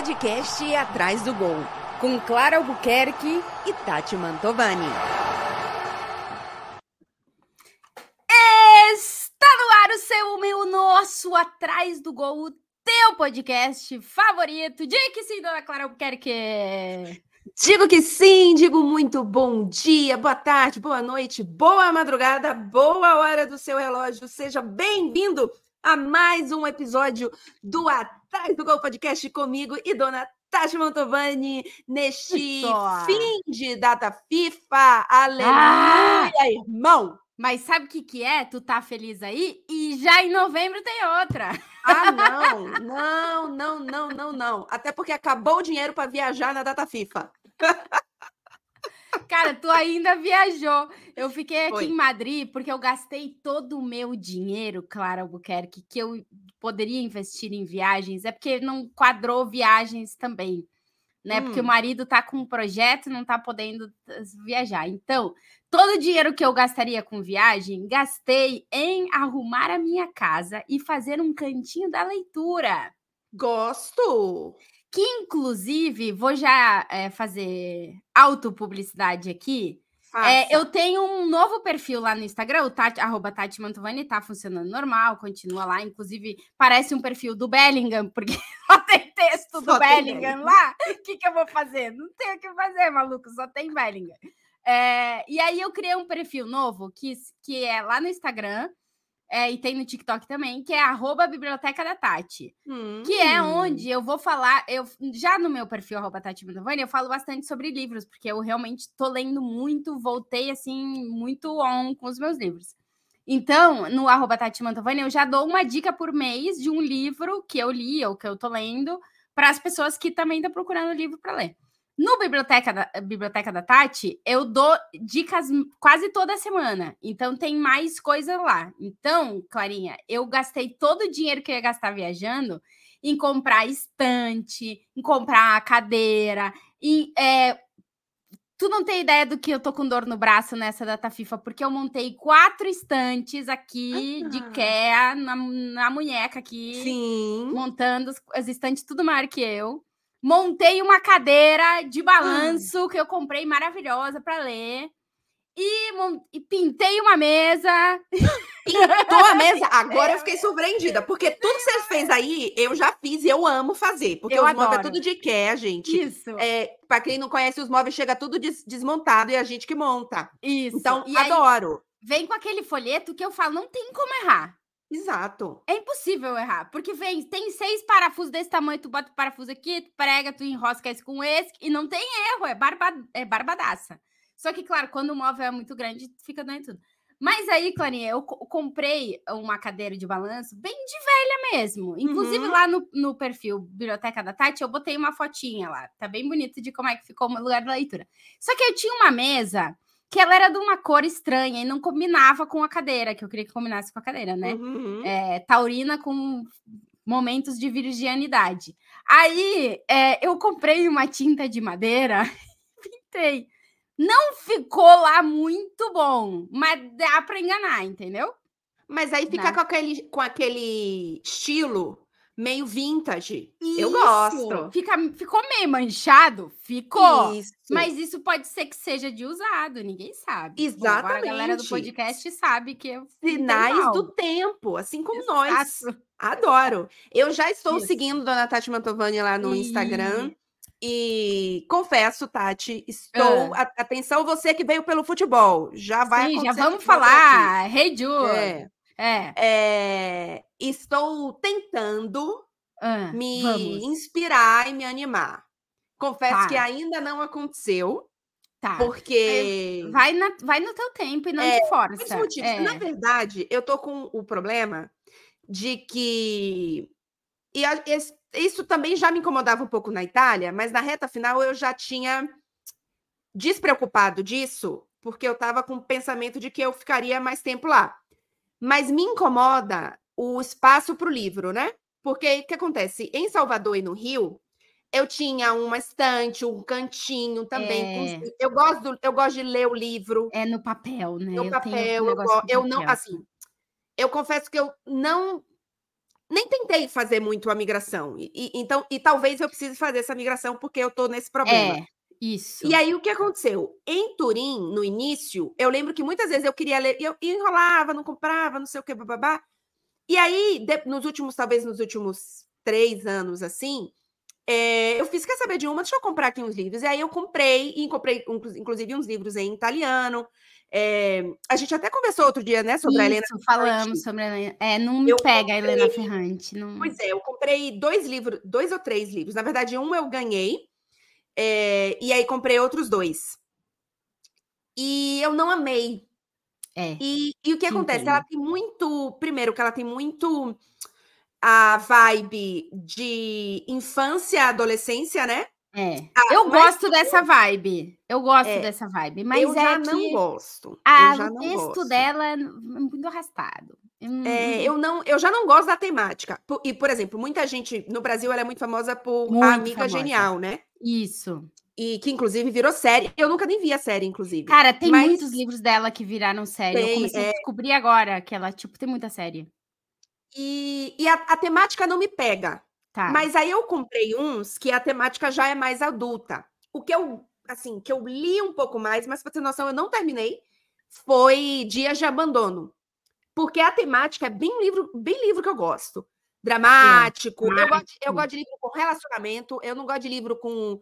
podcast Atrás do Gol, com Clara Albuquerque e Tati Mantovani. Está no ar o seu, o meu, nosso Atrás do Gol, o teu podcast favorito. Diga que sim, dona Clara Albuquerque. Digo que sim, digo muito bom dia, boa tarde, boa noite, boa madrugada, boa hora do seu relógio. Seja bem-vindo a mais um episódio do Atrás do Gol Podcast comigo e dona Tati Mantovani neste Só. fim de data FIFA. Aleluia, Ah! irmão! Mas sabe o que, que é? Tu tá feliz aí? E já em novembro tem outra. Ah, não, não, não, não, não, não. Até porque acabou o dinheiro para viajar na data FIFA. Cara, tu ainda viajou. Eu fiquei aqui Foi. em Madrid porque eu gastei todo o meu dinheiro, Clara Albuquerque, que eu poderia investir em viagens. É porque não quadrou viagens também, né? Porque Hum. o marido tá com um projeto e não tá podendo viajar. Então, todo o dinheiro que eu gastaria com viagem, gastei em arrumar a minha casa e fazer um cantinho da leitura. Gosto. Que, inclusive, vou já eh, fazer autopublicidade aqui. É, eu tenho um novo perfil lá no Instagram, o Tati, arroba Tati Mantovani, tá funcionando normal, continua lá. Inclusive, parece um perfil do Bellingham, porque só tem texto do Só tem Bellingham Bellingham. lá. O que, que eu vou fazer? Não tem o que fazer, maluco, só tem Bellingham. É, e aí eu criei um perfil novo, que, que é lá no Instagram, é, e tem no TikTok também, que é arroba Biblioteca da Tati. Que é Hum. onde eu vou falar, eu já no meu perfil arroba Tati Mantovani, eu falo bastante sobre livros, porque eu realmente tô lendo muito, voltei assim, muito on com os meus livros. Então, no arroba Tati Mantovani, eu já dou uma dica por mês de um livro que eu li ou que eu tô lendo, para as pessoas que também estão procurando livro para ler. No Biblioteca da, Biblioteca da Tati, eu dou dicas quase toda semana. Então, tem mais coisa lá. Então, Clarinha, eu gastei todo o dinheiro que eu ia gastar viajando em comprar estante, em comprar cadeira. E, é, tu não tem ideia do que eu tô com dor no braço nessa data FIFA, porque eu montei quatro estantes aqui de Ah. Ikea, na, na munheca aqui Sim. montando as estantes tudo maior que eu. Montei uma cadeira de balanço que eu comprei maravilhosa para ler. E, e pintei uma mesa. Pintou a mesa. Agora eu fiquei surpreendida, porque tudo que você fez aí, eu já fiz e eu amo fazer. Porque Eu os móveis é adoro. tudo de Ikea, gente. Isso. É, para quem não conhece, os móveis chega tudo des- desmontado e a gente que monta. Isso. Então, e aí adoro. vem com aquele folheto que eu falo, não tem como errar. Exato. É impossível errar, porque vem, tem seis parafusos desse tamanho, tu bota o parafuso aqui, tu prega, tu enrosca esse com esse, e não tem erro, é, barba, é barbadaça. Só que, claro, quando o móvel é muito grande, fica doendo tudo. Mas aí, Clarinha, eu co- comprei uma cadeira de balanço bem de velha mesmo. Inclusive, Uhum. lá no, no perfil Biblioteca da Tati, eu botei uma fotinha lá. Tá bem bonito de como é que ficou o meu lugar de leitura. Só que eu tinha uma mesa que ela era de uma cor estranha e não combinava com a cadeira, que eu queria que combinasse com a cadeira, né? Uhum. é, taurina com momentos de virginidade. Aí é, eu comprei uma tinta de madeira e pintei. Não ficou lá muito bom, mas dá para enganar, entendeu? Mas aí fica com aquele, com aquele estilo meio vintage. Eu Isso. gosto. Fica, ficou meio manchado? Ficou. Isso. Mas isso pode ser que seja de usado, ninguém sabe. Bom, agora a galera do Exatamente. podcast sabe que eu Sinais do tempo, assim como nós. Exato. Adoro. Eu já estou Isso. seguindo Dona Tati Mantovani lá no E- Instagram. E confesso, Tati, estou. a- Atenção, você que veio pelo futebol. Já vai Sim, já vamos falar. Hey. Jude. É. É. É, estou tentando Ah, me vamos. inspirar e me animar. Confesso que Tá. ainda não aconteceu, Tá. porque. Vai, na- vai no teu tempo e não É, te força. motivos. É. Na verdade, eu tô com o problema de que. E a- es- isso também já me incomodava um pouco na Itália, mas na reta final eu já tinha despreocupado disso, porque eu estava com o pensamento de que eu ficaria mais tempo lá. Mas me incomoda o espaço para o livro, né? Porque o que acontece? Em Salvador e no Rio, eu tinha uma estante, um cantinho também. É. Eu, gosto do- eu gosto de ler o livro É no papel, né? no eu papel, eu, negócio go- do eu não, papel. assim, eu confesso que eu não nem tentei fazer muito a migração. E, e, então, e talvez eu precise fazer essa migração porque eu tô nesse problema. É, isso. E aí, o que aconteceu? Em Turim, no início, eu lembro que muitas vezes eu queria ler, eu enrolava, não comprava, não sei o que, babá. E aí, de, nos últimos, talvez nos últimos três anos, assim, é, eu fiz, quer saber de uma? Deixa eu comprar aqui uns livros. E aí eu comprei, e comprei, inclusive, uns livros em italiano. É, a gente até conversou outro dia, né, sobre Isso, a Helena. falamos Ferrante. sobre a Helena. É, não me eu pega comprei, a Helena Ferrante. Não... Pois é, eu comprei dois livros, dois ou três livros. Na verdade, um eu ganhei, é, e aí comprei outros dois. E eu não amei. É. E, e o que acontece? Ela tem muito. Primeiro, que ela tem muito a vibe de infância, adolescência, né? É. Ah, eu gosto dessa vibe. Eu gosto é. dessa vibe. Mas eu é já que... não gosto. Ah, o texto gosto. dela é muito arrastado. Eu, é, eu, não, eu já não gosto da temática. E, por exemplo, muita gente no Brasil ela é muito famosa por muito A Amiga famosa. Genial, né? Isso. E que, inclusive, virou série. Eu nunca nem vi a série, inclusive. Cara, tem Mas... muitos livros dela que viraram série. Tem, eu comecei é... a descobrir agora que ela, tipo, tem muita série. E, e a, a, temática não me pega. Tá. Mas aí eu comprei uns que a temática já é mais adulta. O que eu, assim, que eu li um pouco mais, mas para ter noção, eu não terminei, foi Dias de Abandono. Porque a temática é bem livro, bem livro que eu gosto. Dramático. É, eu, gosto, eu gosto de livro com relacionamento, eu não gosto de livro com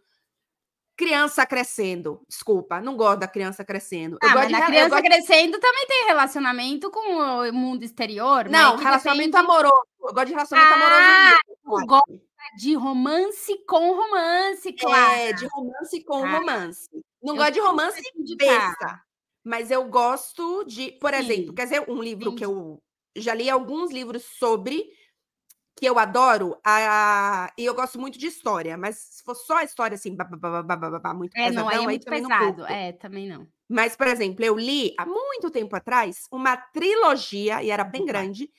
criança crescendo. Desculpa, não gosto da criança crescendo. Ah, mas a criança gosto... crescendo também tem relacionamento com o mundo exterior. Não, relacionamento depende... amoroso. Eu gosto de relacionamento ah, amoroso. Eu gosto de romance com romance, claro. É, de romance com ah, romance. Não gosto de romance besta. Mas eu gosto de, por Sim. exemplo, quer dizer, um livro Sim. que eu já li alguns livros sobre que eu adoro, a, e eu gosto muito de história, mas se for só história assim, babá, muito é, pesadão, não, aí é muito aí pesado. é, também não. Mas, por exemplo, eu li há muito tempo atrás uma trilogia, e era bem grande,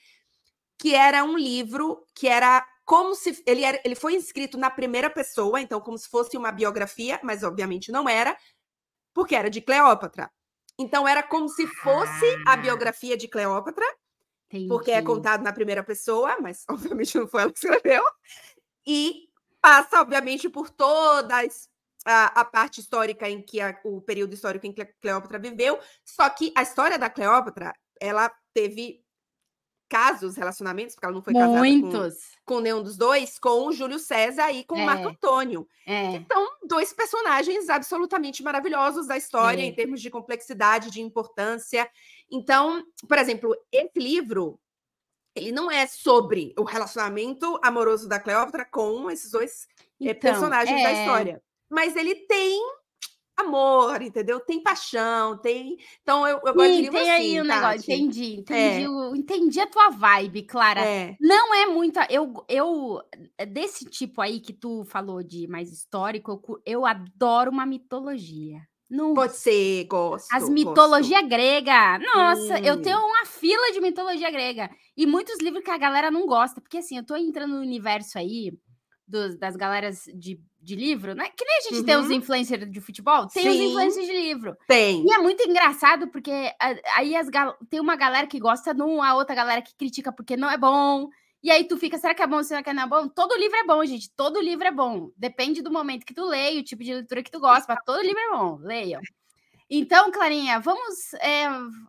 que era um livro que era como se ele, era, ele foi escrito na primeira pessoa, então como se fosse uma biografia, mas obviamente não era, porque era de Cleópatra. Então era como se fosse ah. a biografia de Cleópatra, Entendi. porque é contado na primeira pessoa, mas obviamente não foi ela que escreveu. E passa, obviamente, por toda a, a parte histórica em que a, o período histórico em que Cleópatra viveu. Só que a história da Cleópatra, ela teve casos, relacionamentos, porque ela não foi Muitos. casada com, com nenhum dos dois, com o Júlio César e com o Marco é. Antônio. É. Então, dois personagens absolutamente maravilhosos da história, é. em termos de complexidade, de importância. Então, por exemplo, esse livro, ele não é sobre o relacionamento amoroso da Cleópatra com esses dois eh, então, personagens da é. história. Mas ele tem amor, entendeu? Tem paixão, tem. Então eu, eu gosto de livro tem assim, aí um negócio, entendi, entendi, é. entendi a tua vibe, Clara. É. Não é muito, eu, eu desse tipo aí que tu falou de mais histórico, eu, eu adoro uma mitologia. Não. Pode ser, gosto. As mitologia grega. Nossa, hum. eu tenho uma fila de mitologia grega. E muitos livros que a galera não gosta. Porque assim, eu tô entrando no universo aí dos, das galeras de, de livro, né? Que nem a gente uhum. tem os uhum. influencers de futebol, tem Sim, os influencers de livro. Tem. E é muito engraçado, porque aí as tem uma galera que gosta de um, a outra galera que critica porque não é bom. E aí tu fica, será que é bom, será que não é bom? Todo livro é bom, gente. Todo livro é bom. Depende do momento que tu leia, o tipo de leitura que tu gosta, mas todo livro é bom. Leiam. Então, Clarinha, vamos é,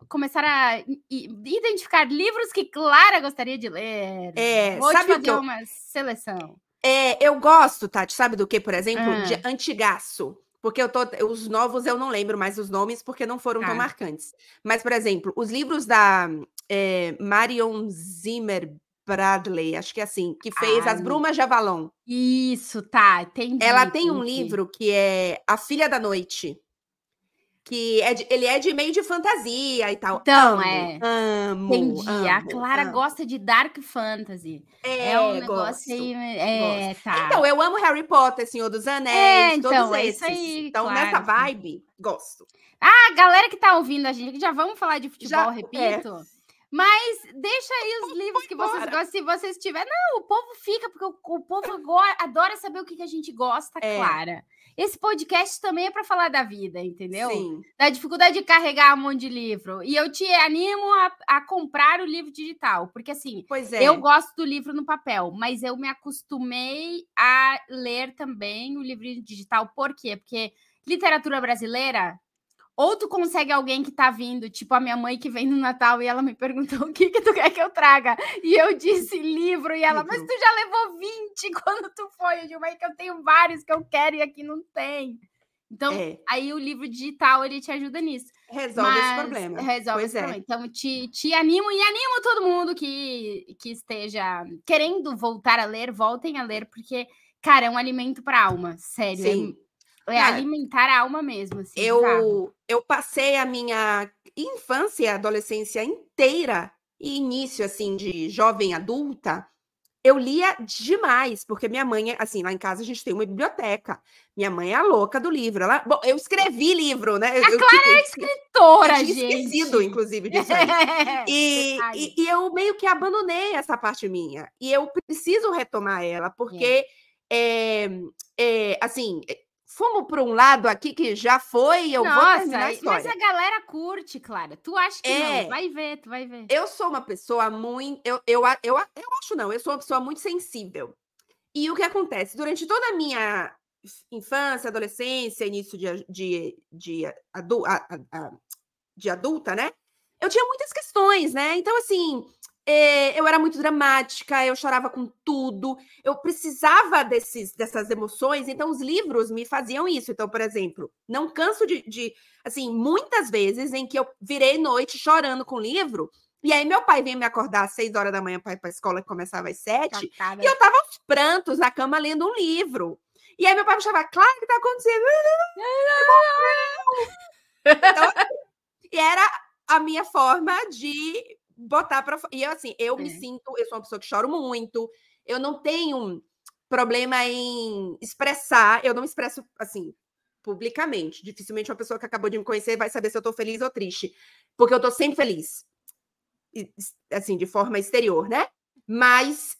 começar a identificar livros que Clara gostaria de ler. É, Vou sabe te fazer eu... uma seleção. É, eu gosto, Tati, sabe do que, por exemplo? Ah. De antigaço. Porque eu tô. Os novos eu não lembro mais os nomes, porque não foram tão marcantes. Mas, por exemplo, os livros da é, Marion Zimmer Bradley, acho que é assim, que fez As Brumas de Avalon. Isso, tá, entendi. Ela tem um livro que é A Filha da Noite que é de, ele é de meio de fantasia e tal. Então, amo, é. Amo. Entendi. Amo, a Clara amo. gosta de dark fantasy. É, é um negócio aí. É, gosto. tá. Então, eu amo Harry Potter, Senhor dos Anéis, é, então, todos é esses. Aí, então, claro. nessa vibe, gosto. Ah, galera que tá ouvindo a gente, já vamos falar de futebol, já, repito. É. Mas deixa aí os livros que vocês gostam. Se vocês tiverem. Não, o povo fica, porque o, o povo agora adora saber o que, que a gente gosta, é. Clara. Esse podcast também é para falar da vida, entendeu? Sim. Da dificuldade de carregar um monte de livro. E eu te animo a, a comprar o livro digital, porque assim, é. eu gosto do livro no papel, mas eu me acostumei a ler também o livro digital. Por quê? Porque literatura brasileira, ou tu consegue alguém que tá vindo, tipo a minha mãe que vem no Natal e ela me perguntou o que que tu quer que eu traga. E eu disse livro e ela, mas tu já levou 20 quando tu foi. Eu digo, mãe, que eu tenho vários que eu quero e aqui não tem. Então, É, aí o livro digital, ele te ajuda nisso. resolve esse Mas problema. Resolve Pois esse é. problema. Então, te, te animo e animo todo mundo que, que esteja querendo voltar a ler, voltem a ler, porque, cara, é um alimento para a alma, sério. é- Sim. É, Cara, alimentar a alma mesmo, assim, bizarro. Eu, eu passei a minha infância e adolescência inteira e início assim de jovem adulta, eu lia demais, porque minha mãe, é- assim, lá em casa a gente tem uma biblioteca. Minha mãe é a louca do livro. Ela, bom, eu escrevi livro, né? Eu, A eu, Clara tipo, eu é escre- escritora, eu tinha gente. esquecido, inclusive, disso aí. E, e, e eu meio que abandonei essa parte minha. E eu preciso retomar ela, porque, é, é, assim, é, fomos para um lado aqui que já foi, eu vou terminar a Nossa, história. mas a galera curte, Clara. Tu acha que É. não? Vai ver, tu vai ver. Eu sou uma pessoa muito. Eu, eu, eu, eu acho não, eu sou uma pessoa muito sensível. E o que acontece? Durante toda a minha infância, adolescência, início de, de, de, a- de adulta, né? Eu tinha muitas questões, né? Então, assim, eu era muito dramática, eu chorava com tudo, eu precisava desses, dessas emoções, então os livros me faziam isso. Então, por exemplo, não canso de, de assim, muitas vezes em que eu virei noite chorando com livro, e aí meu pai vinha me acordar às seis horas da manhã para ir para a escola que começava às sete, Cacada. e eu tava aos prantos na cama lendo um livro. E aí meu pai me chamava, claro que tá acontecendo. Então, e era a minha forma de botar para E eu, assim, eu me É. sinto, eu sou uma pessoa que choro muito, eu não tenho problema em expressar, eu não expresso assim publicamente. Dificilmente uma pessoa que acabou de me conhecer vai saber se eu tô feliz ou triste, porque eu tô sempre feliz. Assim, de forma exterior, né? Mas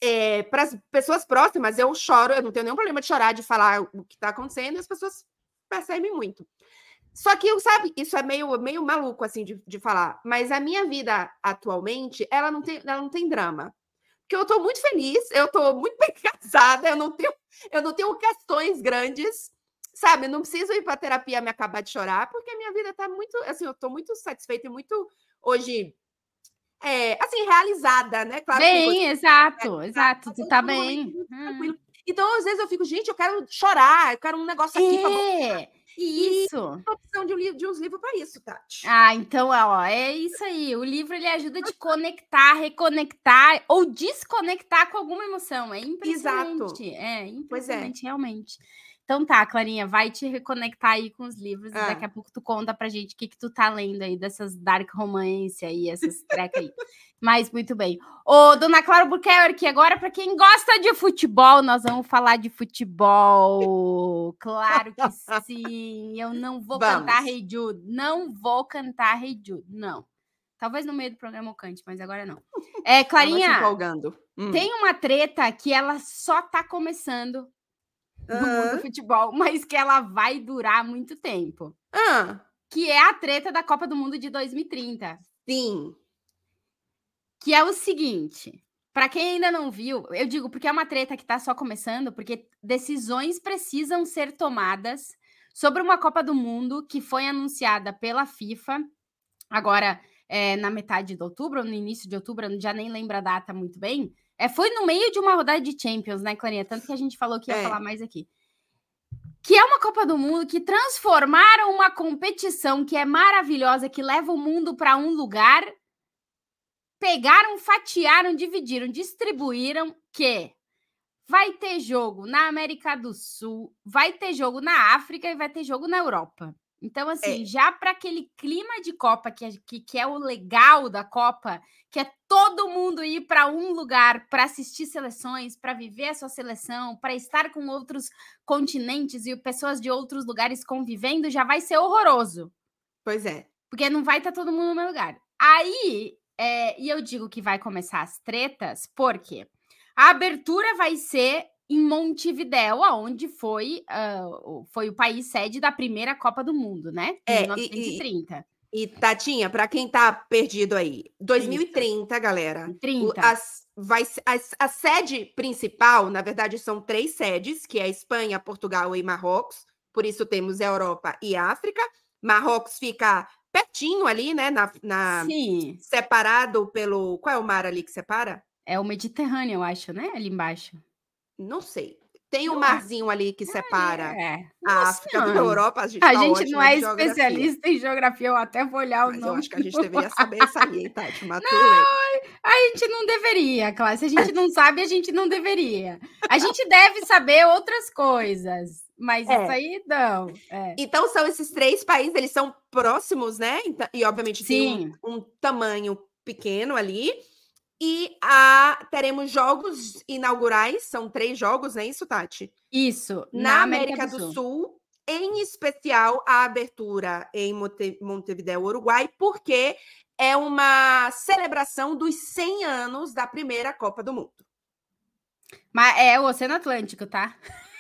para as pessoas próximas, eu choro, eu não tenho nenhum problema de chorar, de falar o que está acontecendo, e as pessoas percebem muito. Só que, sabe, isso é meio, meio maluco, assim, de, de falar. Mas a minha vida atualmente, ela não tem, ela não tem drama. Porque eu estou muito feliz, eu estou muito bem casada, eu não tenho, eu não tenho questões grandes, sabe? Eu não preciso ir para terapia me acabar de chorar, porque a minha vida está muito, assim, eu estou muito satisfeita e muito, hoje, é, assim, realizada, né? Claro Bem, exato, mas exato. eu Tu tá num bem. momento Hum. Então, às vezes, eu fico, gente, eu quero chorar, eu quero um negócio aqui pra É, isso. botar opção de, um de uns livros para isso, Tati. Ah, então, ó, é isso aí. O livro ele ajuda a te conectar, reconectar ou desconectar com alguma emoção. É impressionante. É Pois é. impressionante, realmente. Então tá, Clarinha, vai te reconectar aí com os livros e Ah. daqui a pouco tu conta pra gente o que, que tu tá lendo aí dessas dark romance aí, essas trecas aí. Mas muito bem. Ô, dona Clara Buquerque, agora para quem gosta de futebol, nós vamos falar de futebol. Claro que sim. Eu não vou cantar Vamos. Hey Jude. Não vou cantar Hey Jude. Não. Talvez no meio do programa eu cante, mas agora não. É, Clarinha. Hum. tem uma treta que ela só tá começando no mundo Ah, do futebol, mas que ela vai durar muito tempo. ah, Que é a treta da Copa do Mundo de 2030. sim. Que é o seguinte, para quem ainda não viu, eu digo porque é uma treta que está só começando, porque decisões precisam ser tomadas sobre uma Copa do Mundo que foi anunciada pela FIFA agora é, na metade de outubro, ou no início de outubro, já nem lembro a data muito bem. É, foi no meio de uma rodada de Champions, né, Clarinha? Tanto que a gente falou que ia É. falar mais aqui. Que é uma Copa do Mundo que transformaram uma competição que é maravilhosa, que leva o mundo para um lugar pegaram, fatiaram, dividiram, distribuíram que vai ter jogo na América do Sul, vai ter jogo na África e vai ter jogo na Europa. Então, assim, É. já para aquele clima de Copa, que é, que, que é o legal da Copa, que é todo mundo ir para um lugar para assistir seleções, para viver a sua seleção, para estar com outros continentes e pessoas de outros lugares convivendo, já vai ser horroroso Pois é. porque não vai estar todo mundo no meu lugar. Aí, é, e eu digo que vai começar as tretas, porque a abertura vai ser em Montevidéu, aonde foi, uh, foi o país sede da primeira Copa do Mundo, né? Em É, 1930. E, Tatinha, para quem tá perdido aí, 2030, galera, o- 30. as- vai, as- a sede principal, na verdade, são três sedes, que é Espanha, Portugal e Marrocos. Por isso temos Europa e África. Marrocos fica pertinho ali, né? Na, na- Sim, separado pelo. Qual é o mar ali que separa? é o Mediterrâneo, eu acho, né? Ali embaixo. Não sei. Tem um Eu marzinho ali que separa É. a África da. Europa. A gente, A tá gente não é especialista em geografia, eu até vou olhar o Mas eu nome. acho que a gente deveria saber isso aí, Tati? Bem. A gente não deveria, claro. Se a gente não sabe, a gente não deveria. A gente deve saber outras coisas, mas É. isso aí não. É. Então, são esses três países, eles são próximos, né? Então- e, obviamente, tem Sim. um, um tamanho pequeno ali. E a, teremos jogos inaugurais, são três jogos, é isso, Tati? Isso, Na, América, do, Sul. em especial a abertura em Monte, Montevideo, Uruguai, porque é uma celebração dos 100 anos da primeira Copa do Mundo. Mas é o Oceano Atlântico, tá?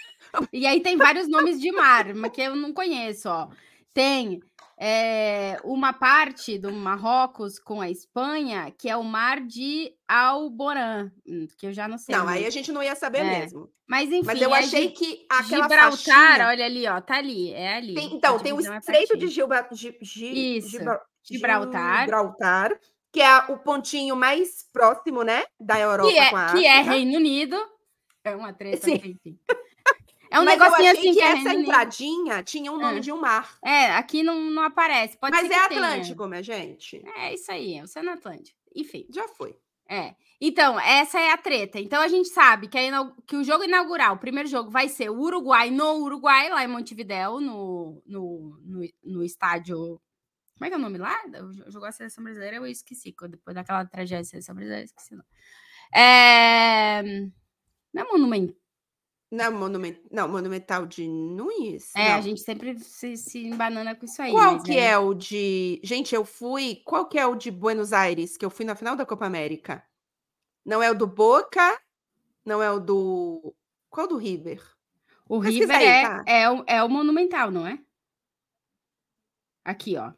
E aí tem vários nomes de mar, mas que eu não conheço, ó. Tem é, uma parte do Marrocos com a Espanha, que é o mar de Alborã, hum, que eu já não sei. não, aí a gente não ia saber É. mesmo. Mas enfim, Mas eu é achei Gi- que aquela Gibraltar, faixinha... olha ali, ó, tá ali, é ali. Tem- então, tem o Estreito de. Gilba, Isso, Gibra- Gibraltar. Gibraltar, que é o pontinho mais próximo, né, da Europa Que é, com a que é África. Reino Unido. É uma treta, Sim. enfim. É um Mas eu negocinho achei assim que que é essa entradinha tinha o nome Ah. de um mar. É, aqui não, não aparece. Pode Mas é que tenha. Atlântico, minha gente. É isso aí, é o Oceano Atlântico. Enfim, Já foi. é. Então, essa é a treta. Então, a gente sabe que, a que o jogo inaugural, o primeiro jogo, vai ser o Uruguai no Uruguai, lá em Montevidéu, no, no, no, no estádio. Como é que é o nome lá? Jogou a seleção brasileira, eu esqueci. Depois daquela tragédia da seleção brasileira, eu esqueci. Não. É... Não é monumento. Não, monument... não, Monumental de Nunes? É, Não. a gente sempre se, se embanana com isso aí. Qual que é o de... Gente, eu fui... Qual que é o de Buenos Aires, que eu fui na final da Copa América? Não é o do Boca? Não é o do... Qual do River? O Pesquisa River aí, é, tá? é, o, é o Monumental, não é? Aqui, ó.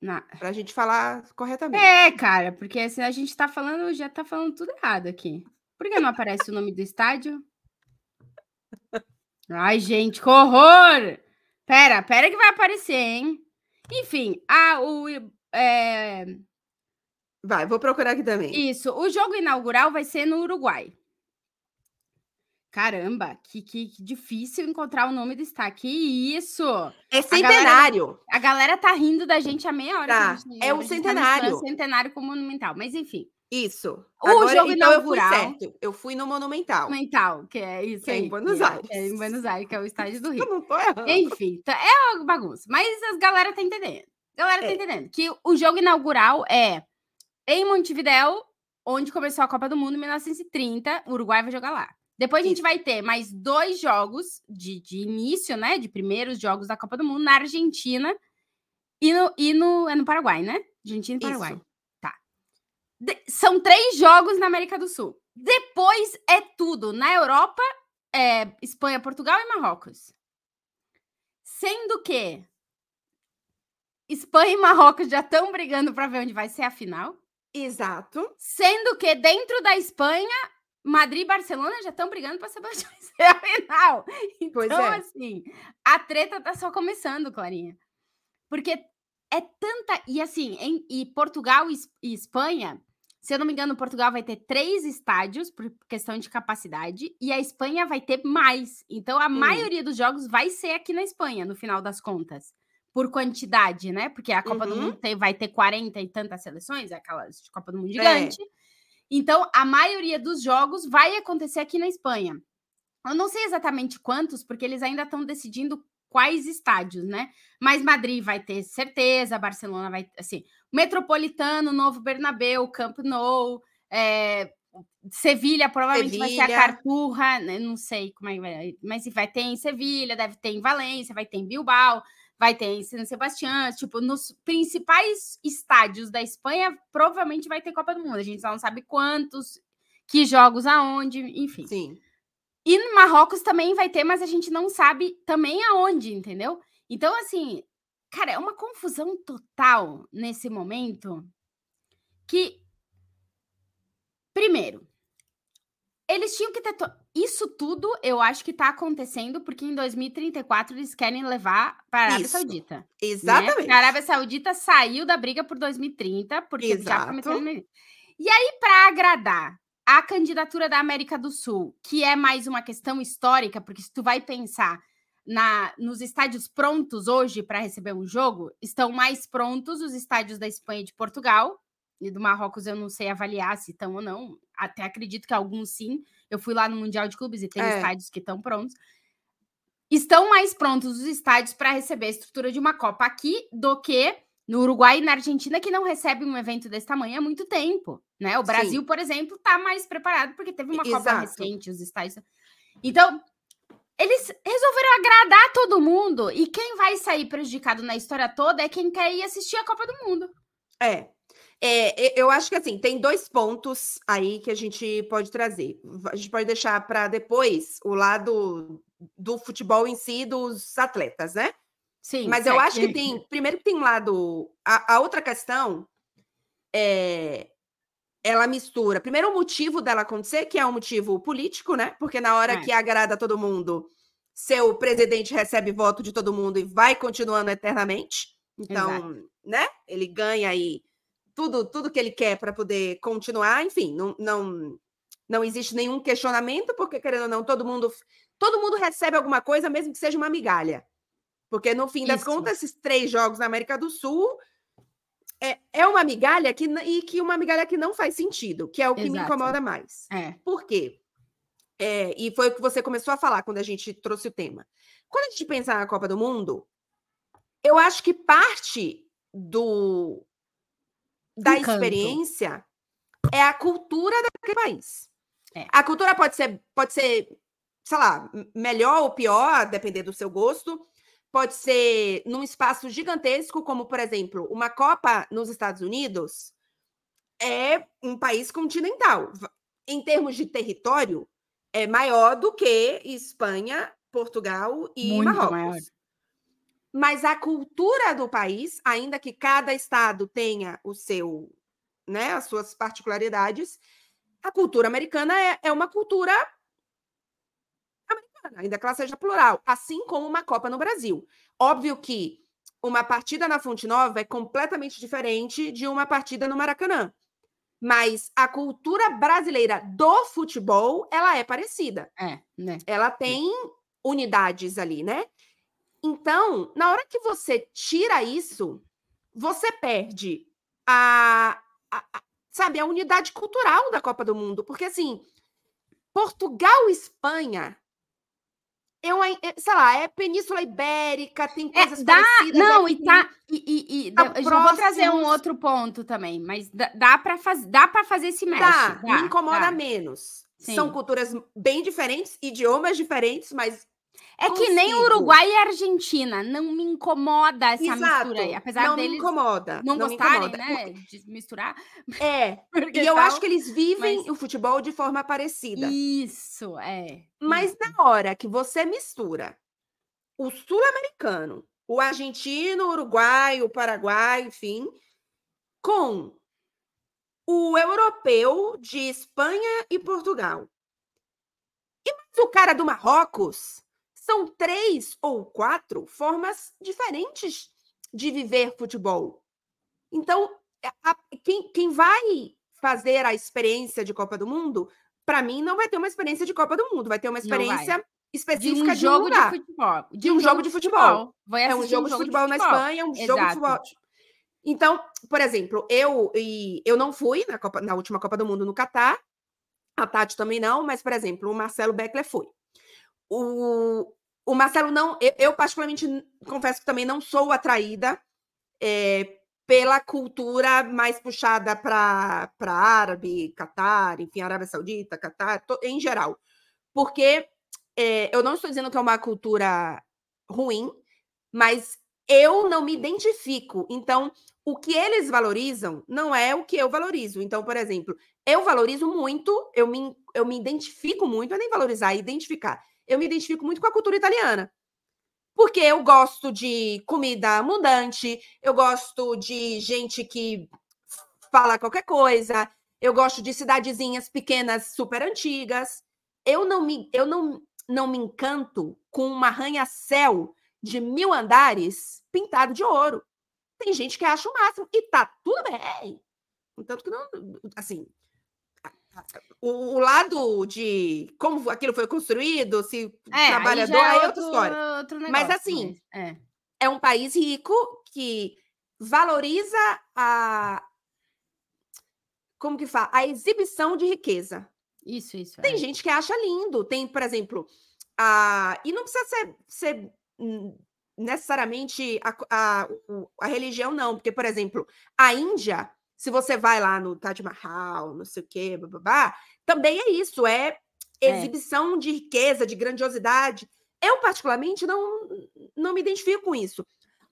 Na... Pra gente falar corretamente. É, cara, porque se a gente tá falando, já tá falando tudo errado aqui. Por que não aparece o nome do estádio? Ai, gente, que horror! Pera, pera que vai aparecer, hein? Enfim, a, o, é, Vai, vou procurar aqui também. Isso, o jogo inaugural vai ser no Uruguai. Caramba, que, que, que difícil encontrar o nome do estádio. Que isso! É galera- centenário. A galera tá rindo da gente há meia hora. Tá, a gente- é o a gente tá centenário. centenário com monumental, mas enfim. Isso. O Agora, jogo então eu fui inaugural- certo. Eu fui no Monumental. Monumental, que é isso Que é em aí, Buenos é- Aires. que é em Buenos Aires, que é o estádio do Eu Rio. não tô errando. Enfim, tá- é uma bagunça. Mas as galera tá entendendo. Galera tá É. entendendo. Que o jogo inaugural é em Montevidéu, onde começou a Copa do Mundo em 1930. O Uruguai vai jogar lá. Depois a gente vai ter mais dois jogos de, de início, né? De primeiros jogos da Copa do Mundo na Argentina e no, e no, é no Paraguai, né? Argentina e Paraguai. Isso. Tá. De- são três jogos na América do Sul. Depois é tudo. Na Europa, é Espanha, Portugal e Marrocos. Sendo que Espanha e Marrocos já estão brigando para ver onde vai ser a final. Exato. Sendo que dentro da Espanha, Madrid e Barcelona já estão brigando para ser a final. Então, Pois é. assim, a treta tá só começando, Clarinha. Porque é tanta. E assim, em, e Portugal e, Es- Espanha, se eu não me engano, Portugal vai ter três estádios por questão de capacidade, e a Espanha vai ter mais. Então, a Hum. maioria dos jogos vai ser aqui na Espanha, no final das contas. Por quantidade, né? Porque a Copa do Uhum. Mundo tem- vai ter 40 e tantas seleções, é aquelas de Copa do Mundo É. Então, a maioria dos jogos vai acontecer aqui na Espanha. Eu não sei exatamente quantos, porque eles ainda estão decidindo quais estádios, né? Mas Madrid vai ter certeza, Barcelona vai, assim, Metropolitano, Novo Bernabéu, Camp Nou, é, Sevilha provavelmente vai ser a Sevilha. Carturra, né? não sei como é que vai, mas vai ter em Sevilha, deve ter em Valência, vai ter em Bilbao, vai ter em San Sebastián, tipo, nos principais estádios da Espanha, provavelmente vai ter Copa do Mundo. A gente só não sabe quantos, que jogos aonde, enfim. Sim. E no Marrocos também vai ter, mas a gente não sabe também aonde, entendeu? Então, assim, cara, é uma confusão total nesse momento que. Primeiro, eles tinham que ter. Isso tudo eu acho que tá acontecendo porque em 2034 eles querem levar para a Arábia Isso. Saudita. Né? Exatamente. Né? A Arábia Saudita saiu da briga por 2030, porque Exato. já começaram. E aí, para agradar a candidatura da América do Sul, que é mais uma questão histórica, porque se tu vai pensar na, nos estádios prontos hoje para receber um jogo, estão mais prontos os estádios da Espanha e de Portugal, e do Marrocos eu não sei avaliar se estão ou não, até acredito que alguns sim. Eu fui lá no Mundial de Clubes e tem é. estádios que estão prontos. Estão mais prontos os estádios para receber a estrutura de uma Copa aqui do que no Uruguai e na Argentina, que não recebe um evento desse tamanho há muito tempo. Né? O Brasil, Sim. por exemplo, está mais preparado porque teve uma Exato. Copa recente, os estádios. Então, eles resolveram agradar todo mundo e quem vai sair prejudicado na história toda é quem quer ir assistir a Copa do Mundo. É. É, eu acho que assim, tem dois pontos aí que a gente pode trazer. A gente pode deixar para depois o lado do futebol em si, dos atletas, né? Sim. Mas eu acho que tem. Primeiro que tem um lado. A, a outra questão é ela mistura. Primeiro, o motivo dela acontecer, que é um motivo político, né? Porque na hora é. que agrada todo mundo, seu presidente recebe voto de todo mundo e vai continuando eternamente. Então, Exato. né? Ele ganha aí tudo, tudo que ele quer para poder continuar. Enfim, não, não, não existe nenhum questionamento, porque, querendo ou não, todo mundo, todo mundo recebe alguma coisa, mesmo que seja uma migalha. Porque, no fim das Isso. contas, esses três jogos na América do Sul é, é uma migalha que, e que uma migalha que não faz sentido, que é o que Exato. me incomoda mais. É. Por quê? É, e foi o que você começou a falar quando a gente trouxe o tema. Quando a gente pensa na Copa do Mundo, eu acho que parte do da Encanto. experiência é a cultura daquele país. É. A cultura pode ser, pode ser, sei lá, melhor ou pior, depender do seu gosto, pode ser num espaço gigantesco, como, por exemplo, uma Copa nos Estados Unidos é um país continental. Em termos de território, é maior do que Espanha, Portugal e Muito Marrocos. Maior. Mas a cultura do país, ainda que cada estado tenha o seu, né, as suas particularidades, a cultura americana é, é uma cultura ainda que ela seja plural, assim como uma Copa no Brasil. Óbvio que uma partida na Fonte Nova é completamente diferente de uma partida no Maracanã. Mas a cultura brasileira do futebol, ela é parecida. É, né? Ela tem unidades ali, né? Então, na hora que você tira isso, você perde a, a, a sabe, a unidade cultural da Copa do Mundo, porque assim, Portugal e Espanha é uma, é, sei lá, é Península Ibérica, tem é, coisas é, dá, parecidas. Não, e tá. E, e, e tá eu vou trazer um outro ponto também, mas dá, dá para fazer, dá para fazer esse match. Dá, dá me incomoda dá. menos. Sim. São culturas bem diferentes, idiomas diferentes, mas é Consigo. que nem Uruguai e Argentina. Não me incomoda essa Exato. mistura aí. Apesar não deles me incomoda. não, não gostarem, incomoda. né? De misturar. É. e eu tal, acho que eles vivem mas... o futebol de forma parecida. Isso, é. Mas Isso. na hora que você mistura o sul-americano, o argentino, o uruguai, o paraguai, enfim, com o europeu de Espanha e Portugal. E mais o cara do Marrocos, são três ou quatro formas diferentes de viver futebol. Então, a, quem, quem vai fazer a experiência de Copa do Mundo, para mim, não vai ter uma experiência de Copa do Mundo, vai ter uma experiência específica de um jogo de, de futebol. De, um, um, jogo de futebol. futebol. É um jogo, um jogo de, futebol de futebol na Espanha, um Exato. jogo de futebol. Então, por exemplo, eu e eu não fui na, Copa, na última Copa do Mundo no Catar, a Tati também não, mas, por exemplo, o Marcelo Beckler foi. O, o Marcelo não. Eu, eu, particularmente, confesso que também não sou atraída é, pela cultura mais puxada para árabe, Catar, enfim, Arábia Saudita, Catar, em geral. Porque é, eu não estou dizendo que é uma cultura ruim, mas eu não me identifico. Então, o que eles valorizam não é o que eu valorizo. Então, por exemplo, eu valorizo muito, eu me, eu me identifico muito, é nem valorizar, é identificar. Eu me identifico muito com a cultura italiana. Porque eu gosto de comida abundante, eu gosto de gente que fala qualquer coisa, eu gosto de cidadezinhas pequenas super antigas. Eu não me, eu não, não me encanto com uma arranha-céu de mil andares pintado de ouro. Tem gente que acha o máximo e tá tudo bem. Tanto que não, assim, o, o, lado de como aquilo foi construído, se é, trabalhador, é, é outra história. Outro negócio, mas assim, mas, é. é um país rico que valoriza a como que fala? A exibição de riqueza. Isso, isso. Tem é. gente que acha lindo. Tem, por exemplo, a e não precisa ser, ser necessariamente a, a, a religião, não, porque, por exemplo, a Índia se você vai lá no Taj Mahal, não sei o quê, babá, também é isso, é, é exibição de riqueza, de grandiosidade. Eu, particularmente, não, não me identifico com isso.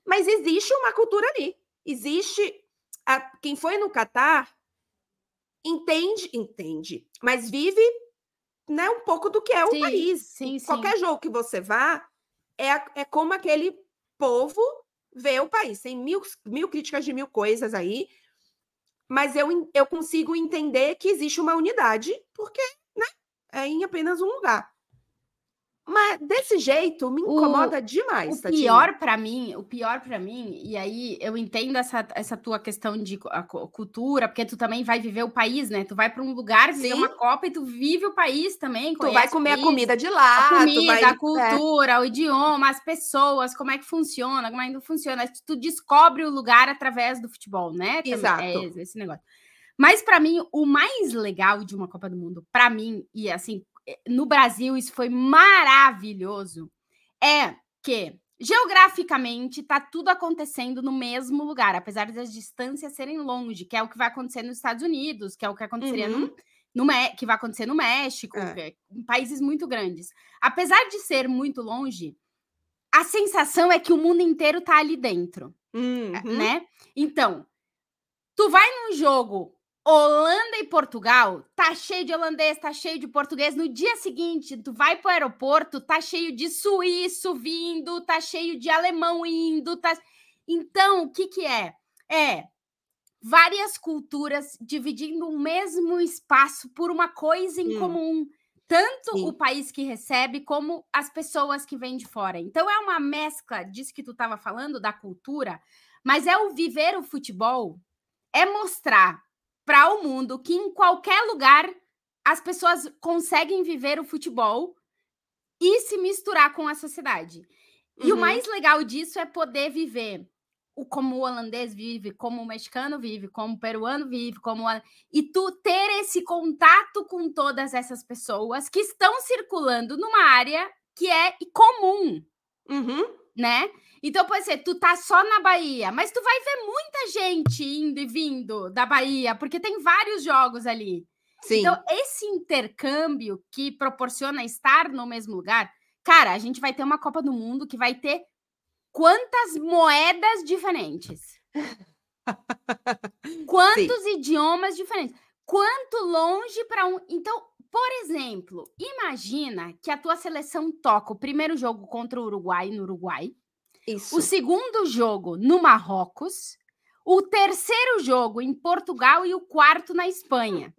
Mas existe uma cultura ali. Existe. A, quem foi no Catar entende, entende, mas vive né, um pouco do que é o sim, país. Sim, Qualquer sim. jogo que você vá, é, é como aquele povo vê o país. Tem mil, mil críticas de mil coisas aí, mas eu, eu consigo entender que existe uma unidade, porque né, é em apenas um lugar. Mas desse jeito me incomoda o, demais. O pior para mim, o pior para mim, e aí eu entendo essa, essa tua questão de a, cultura, porque tu também vai viver o país, né? Tu vai para um lugar, viver Sim. uma Copa e tu vive o país também. Tu vai comer a comida de lá, a comida, vai, a é. cultura, é. o idioma, as pessoas, como é que funciona, como é que não funciona. Tu descobre o lugar através do futebol, né? Exato. É esse negócio. Mas para mim, o mais legal de uma Copa do Mundo, para mim, e assim, no Brasil isso foi maravilhoso, é que geograficamente está tudo acontecendo no mesmo lugar, apesar das distâncias serem longe, que é o que vai acontecer nos Estados Unidos, que é o que aconteceria uhum. no, no que vai acontecer no México, é. em países muito grandes. Apesar de ser muito longe, a sensação é que o mundo inteiro está ali dentro, uhum. né? Então, tu vai num jogo Holanda e Portugal, tá cheio de holandês, tá cheio de português. No dia seguinte, tu vai pro aeroporto, tá cheio de suíço vindo, tá cheio de alemão indo, tá... Então, o que que é? É várias culturas dividindo o mesmo espaço por uma coisa em hum. comum. Tanto Sim. o país que recebe, como as pessoas que vêm de fora. Então, é uma mescla disso que tu estava falando, da cultura, mas é o viver o futebol, é mostrar para o mundo que em qualquer lugar as pessoas conseguem viver o futebol e se misturar com a sociedade. E uhum. o mais legal disso é poder viver o como o holandês vive, como o mexicano vive, como o peruano vive, como e tu ter esse contato com todas essas pessoas que estão circulando numa área que é comum, uhum. Né? Então, pode ser, tu tá só na Bahia, mas tu vai ver muita gente indo e vindo da Bahia, porque tem vários jogos ali. Sim. Então, esse intercâmbio que proporciona estar no mesmo lugar, cara, a gente vai ter uma Copa do Mundo que vai ter quantas moedas diferentes? Quantos Sim. idiomas diferentes? Quanto longe para um. Então, por exemplo, imagina que a tua seleção toca o primeiro jogo contra o Uruguai no Uruguai. Isso. O segundo jogo no Marrocos, o terceiro jogo em Portugal e o quarto na Espanha.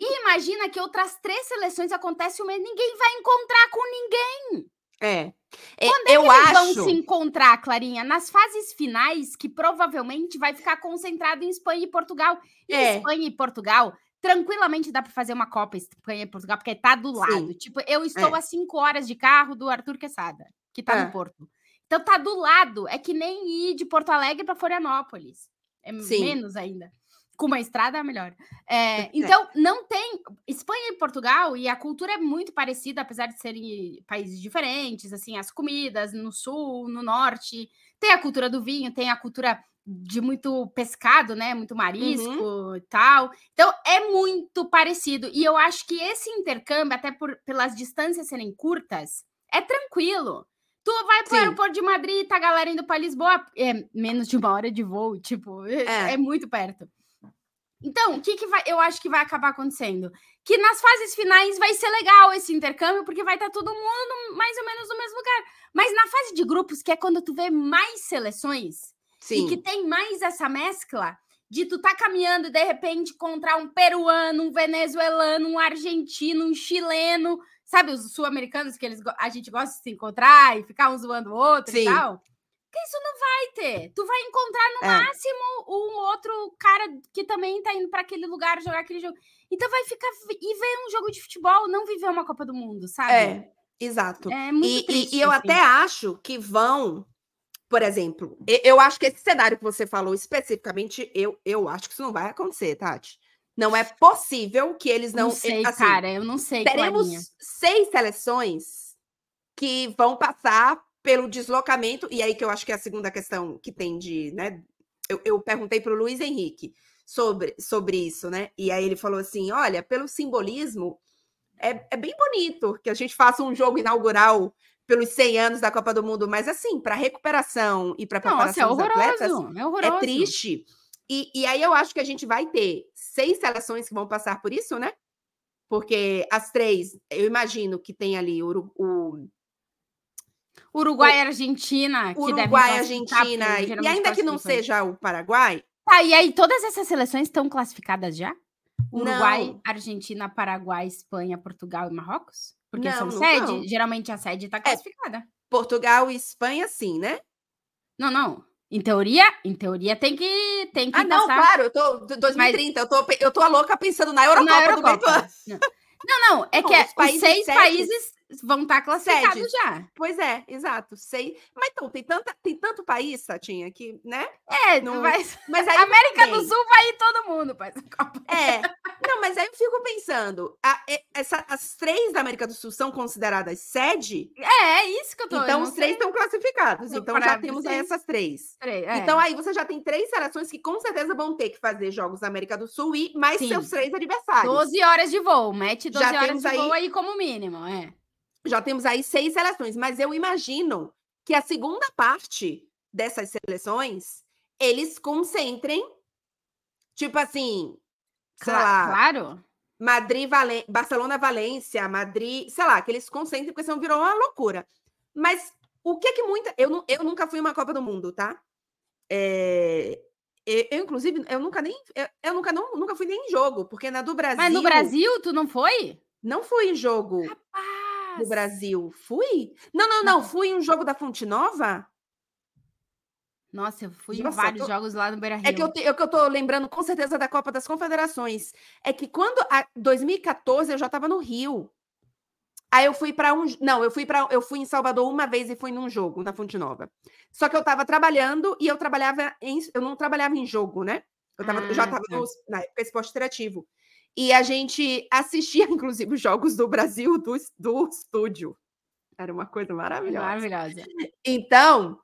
E imagina que outras três seleções acontecem o mesmo, ninguém vai encontrar com ninguém. É. é Quando é eu que eles acho... vão se encontrar, Clarinha? Nas fases finais, que provavelmente vai ficar concentrado em Espanha e Portugal. E é. Espanha e Portugal, tranquilamente dá para fazer uma Copa Espanha e Portugal, porque tá do lado. Sim. Tipo, eu estou é. a cinco horas de carro do Arthur Quesada, que tá é. no Porto. Então tá do lado. É que nem ir de Porto Alegre para Florianópolis. É Sim. menos ainda. Com uma estrada é melhor. É, então, é. não tem. Espanha e Portugal, e a cultura é muito parecida, apesar de serem países diferentes, assim, as comidas no sul, no norte. Tem a cultura do vinho, tem a cultura de muito pescado, né? Muito marisco uhum. e tal. Então, é muito parecido. E eu acho que esse intercâmbio, até por, pelas distâncias serem curtas, é tranquilo. Tu vai pro Sim. aeroporto de Madrid, tá a galera indo pra Lisboa, é menos de uma hora de voo, tipo, é, É. é muito perto. Então, o que, que vai, eu acho que vai acabar acontecendo? Que nas fases finais vai ser legal esse intercâmbio, porque vai estar todo mundo mais ou menos no mesmo lugar. Mas na fase de grupos, que é quando tu vê mais seleções, Sim. e que tem mais essa mescla de tu tá caminhando e de repente encontrar um peruano, um venezuelano, um argentino, um chileno, sabe, os sul-americanos que eles, a gente gosta de se encontrar e ficar um zoando o outro Sim. e tal. Que isso não vai ter. Tu vai encontrar no É. máximo um outro cara que também tá indo para aquele lugar jogar aquele jogo. Então vai ficar e ver um jogo de futebol, não viver uma Copa do Mundo, sabe? É, exato. É muito E, e- triste. e eu assim. até acho que vão, por exemplo, eu acho que esse cenário que você falou especificamente, eu, eu acho que isso não vai acontecer, Tati. Não é possível que eles não. não sei, assim, cara, eu não sei. teremos Clarinha. seis seleções que vão passar pelo deslocamento, e aí que eu acho que é a segunda questão que tem de, né? Eu, eu perguntei para o Luiz Henrique sobre, sobre isso, né? E aí ele falou assim: olha, pelo simbolismo, é, é bem bonito que a gente faça um jogo inaugural pelos 100 anos da Copa do Mundo, mas assim, para recuperação e para Nossa, é preparação dos atletas, horroroso. É horroroso. é triste. E, e aí eu acho que a gente vai ter seis seleções que vão passar por isso, né? Porque as três, eu imagino que tem ali o, o Uruguai e Argentina, que Uruguai, classificar, Argentina, porque e ainda que não seja o Paraguai, Tá, e aí todas essas seleções estão classificadas já? Uruguai, Não. Argentina, Paraguai, Espanha, Portugal e Marrocos? Porque Não, são não sede? tão. Geralmente a sede tá classificada. Portugal e Espanha, sim, né? Não, não. Em teoria, em teoria tem que tem que Ah, não, passar claro, eu tô. d- 2030, eu, tô, eu tô a louca pensando na Eurocopa, na do meio do Eurocopa. ano. Não, não, não, é Não, que é- os os, países seis sedes- países vão estar classificados Sedes. já. Pois é, exato. Sei. Mas então, tem, tanta, tem tanto país, Satinha, que, né? É, Não- vai, Mas aí. América do. Sul vai ir todo mundo para essa Copa. É. Não, mas aí eu fico pensando, a- essa- as três da América do Sul são consideradas sede, É, é isso que eu tô então os três sei. estão classificados. Então pra já temos aí essas três. Peraí, é. Então aí você já tem três seleções que com certeza vão ter que fazer jogos da América do Sul e mais Sim. seus três adversários. 12 horas de voo, mete 12 Já horas de aí- voo aí como mínimo, é. Já temos aí seis seleções, mas eu imagino que a segunda parte dessas seleções eles concentrem, tipo assim, sei Cla- lá, Claro. Madrid, Valen Barcelona, Valência, Madrid, sei lá, que eles concentrem, porque senão virou uma loucura. Mas o que que muita. Eu, eu nunca fui uma Copa do Mundo, tá? É, Eu, eu, inclusive, eu nunca nem. Eu, eu nunca, não, nunca fui nem em jogo, porque na do Brasil. Mas no Brasil, tu não foi? Não fui em jogo Ah, do Brasil. Fui? Não, não, não. Fui em um jogo da Fonte Nova. Nossa, eu fui Nossa, em vários tô- jogos lá no Beira Rio. É que, eu te- é que eu tô lembrando com certeza da Copa das Confederações. É que quando. A 2014 eu já estava no Rio. Aí eu fui para um. Não, eu fui para eu fui em Salvador uma vez e fui num jogo na Fonte Nova. Só que eu estava trabalhando e eu trabalhava em. Eu não trabalhava em jogo, né? Eu, tava, eu já Ah, estava tá. na época esporte interativo. E a gente assistia, inclusive, os jogos do Brasil do, do estúdio. Era uma coisa maravilhosa. Maravilhosa. Então,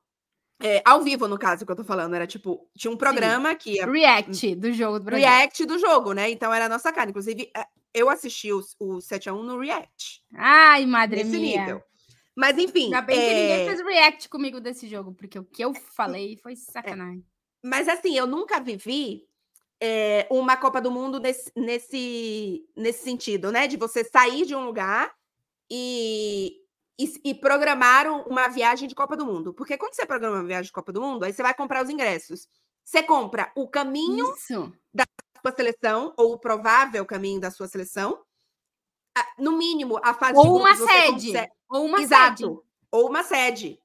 é, ao vivo, no caso que eu tô falando, era tipo, tinha um programa que ia React do jogo do Brasil. react do jogo, né? Então era a nossa cara. Inclusive, é, eu assisti o, o 7x1 no react. Ai, madre Nesse minha. nível. Mas enfim. Ainda bem que ninguém é, fez react comigo desse jogo, porque o que eu falei foi sacanagem. Mas assim, eu nunca vivi é, uma Copa do Mundo nesse, nesse, nesse sentido, né? De você sair de um lugar e, e, e programar um- uma viagem de Copa do Mundo. Porque quando você programa uma viagem de Copa do Mundo, aí você vai comprar os ingressos. Você compra o caminho Isso. da sua seleção, ou o provável caminho da sua seleção. No mínimo, a fase de Ou uma sede. consegue- Ou uma Exato. sede. Ou uma sede.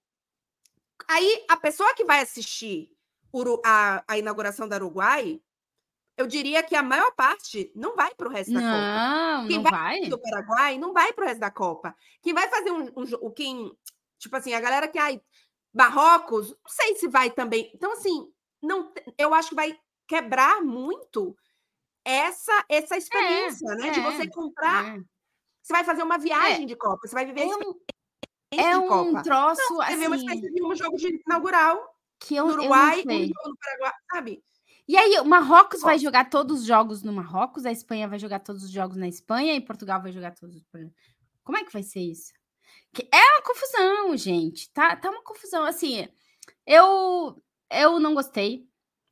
Aí, a pessoa que vai assistir a, a inauguração da Uruguai, eu diria que a maior parte não vai para o resto da Copa. Não, Quem não vai vai. Do Paraguai não vai para o resto da Copa. Quem vai fazer um, um quem, tipo assim, a galera que ai, Marrocos, não sei se vai também. Então assim, não, eu acho que vai quebrar muito essa essa experiência, né? De é, você comprar, É. você vai fazer uma viagem de Copa, você vai viver É um, é de um Copa. troço Você vê uma assim espécie de um jogo de inaugural que eu, no eu não Uruguai, um jogo no Paraguai, sabe? E aí, o Marrocos vai jogar todos os jogos no Marrocos, a Espanha vai jogar todos os jogos na Espanha e Portugal vai jogar todos. os- Como é que vai ser isso? Que é uma confusão, gente. Tá, tá uma confusão. Assim, eu, eu não gostei.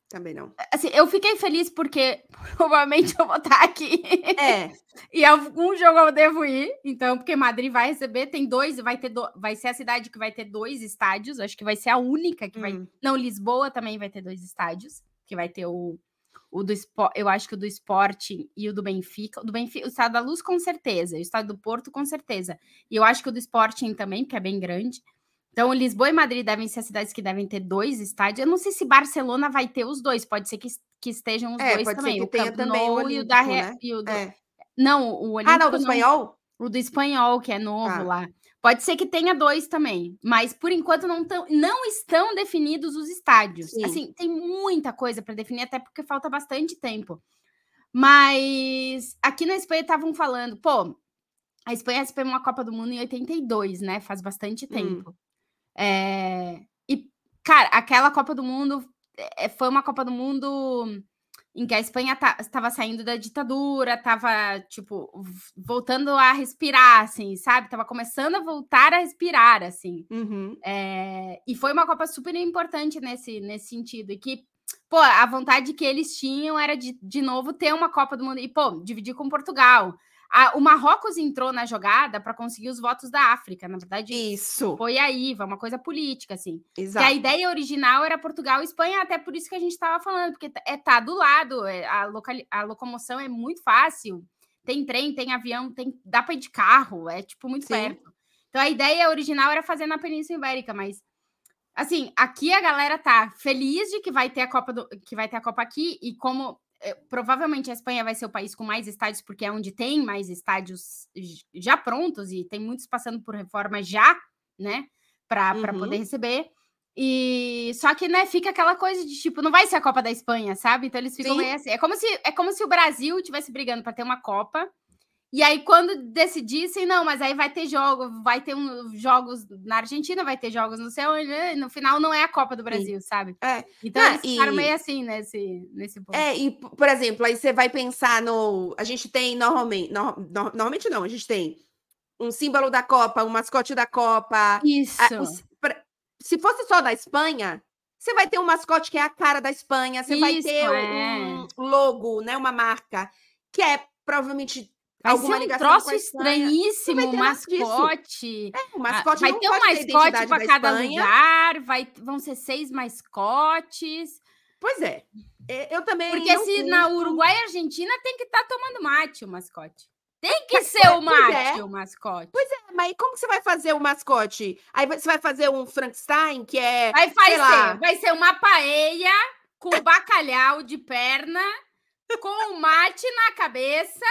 Também não. Assim, eu fiquei feliz porque provavelmente eu vou estar aqui. É. e algum jogo eu devo ir. Então, porque Madrid vai receber, tem dois, vai ter do, vai ser a cidade que vai ter dois estádios. Acho que vai ser a única que vai. Hum. Não, Lisboa também vai ter dois estádios, que vai ter o, o do eu acho que o do Sporting e o do Benfica. O do Benfica, o Estado da Luz, com certeza. O Estado do Porto, com certeza. E eu acho que o do Sporting também, porque é bem grande. Então, Lisboa e Madrid devem ser as cidades que devem ter dois estádios. Eu não sei se Barcelona vai ter os dois. Pode ser que, que estejam os É, dois também. o tenha também o Nou e o da Olímpico, né? e o do- É. Não, o Olímpico Ah, não, do não. espanhol? O do espanhol, que é novo Tá. lá. Pode ser que tenha dois também, mas por enquanto não, tão, não estão definidos os estádios. Sim. Assim, tem muita coisa para definir, até porque falta bastante tempo. Mas aqui na Espanha estavam falando, pô, a Espanha recebeu uma Copa do Mundo em 82, né? Faz bastante Hum. tempo. É, E, cara, aquela Copa do Mundo é, foi uma Copa do Mundo em que a Espanha estava saindo da ditadura, estava, tipo, voltando a respirar, assim, sabe? Tava começando a voltar a respirar, assim. Uhum. É, e foi uma Copa super importante nesse, nesse sentido. E que, pô, a vontade que eles tinham era de, de novo, ter uma Copa do Mundo. E, pô, dividir com Portugal. A- o Marrocos entrou na jogada para conseguir os votos da África. Na verdade, Isso. foi aí, foi uma coisa política, assim. Que a Exato. ideia original era Portugal e Espanha, até por isso que a gente estava falando, porque é tá do lado, é, a, a locomoção é muito fácil. Tem trem, tem avião, tem dá para ir de carro, é tipo muito Sim. perto. Então a ideia original era fazer na Península Ibérica, mas assim, aqui a galera tá feliz de que vai ter a Copa do, que vai ter a Copa aqui e como provavelmente a Espanha vai ser o país com mais estádios porque é onde tem mais estádios já prontos e tem muitos passando por reforma já, né, para Uhum. poder receber. E só que, né, fica aquela coisa de tipo, não vai ser a Copa da Espanha, sabe? Então eles ficam Sim. meio assim. É como se é como se o Brasil tivesse brigando para ter uma Copa. E aí, quando decidissem, não, mas aí vai ter jogo, vai ter um, jogos na Argentina, vai ter jogos no céu, e no final não é a Copa do Brasil, sabe? É. Então Ah, eles ficaram e- meio assim nesse, nesse ponto. É, e, por exemplo, aí você vai pensar no. A gente tem normalmente. no- no- normalmente não, a gente tem um símbolo da Copa, um mascote da Copa. Isso. a- os- pra- se fosse só da Espanha, você vai ter um mascote que é a cara da Espanha, você vai ter é. um logo, né? Uma marca, que é provavelmente vai alguma ser um ligação troço estranhíssimo, disso. mascote. É, o Ah, mascote vai ter um mascote para da cada Espanha. lugar, vai, vão ser seis mascotes. Pois é. É, Eu também. Porque se na curto. Uruguai e Argentina tem que estar tomando mate o mascote. Tem que Pois- ser o pois mate é. o mascote. Mas como que você vai fazer o mascote? Aí você vai fazer um Frankenstein, que é. Vai, ser, vai ser uma paella com bacalhau de perna, com um mate na cabeça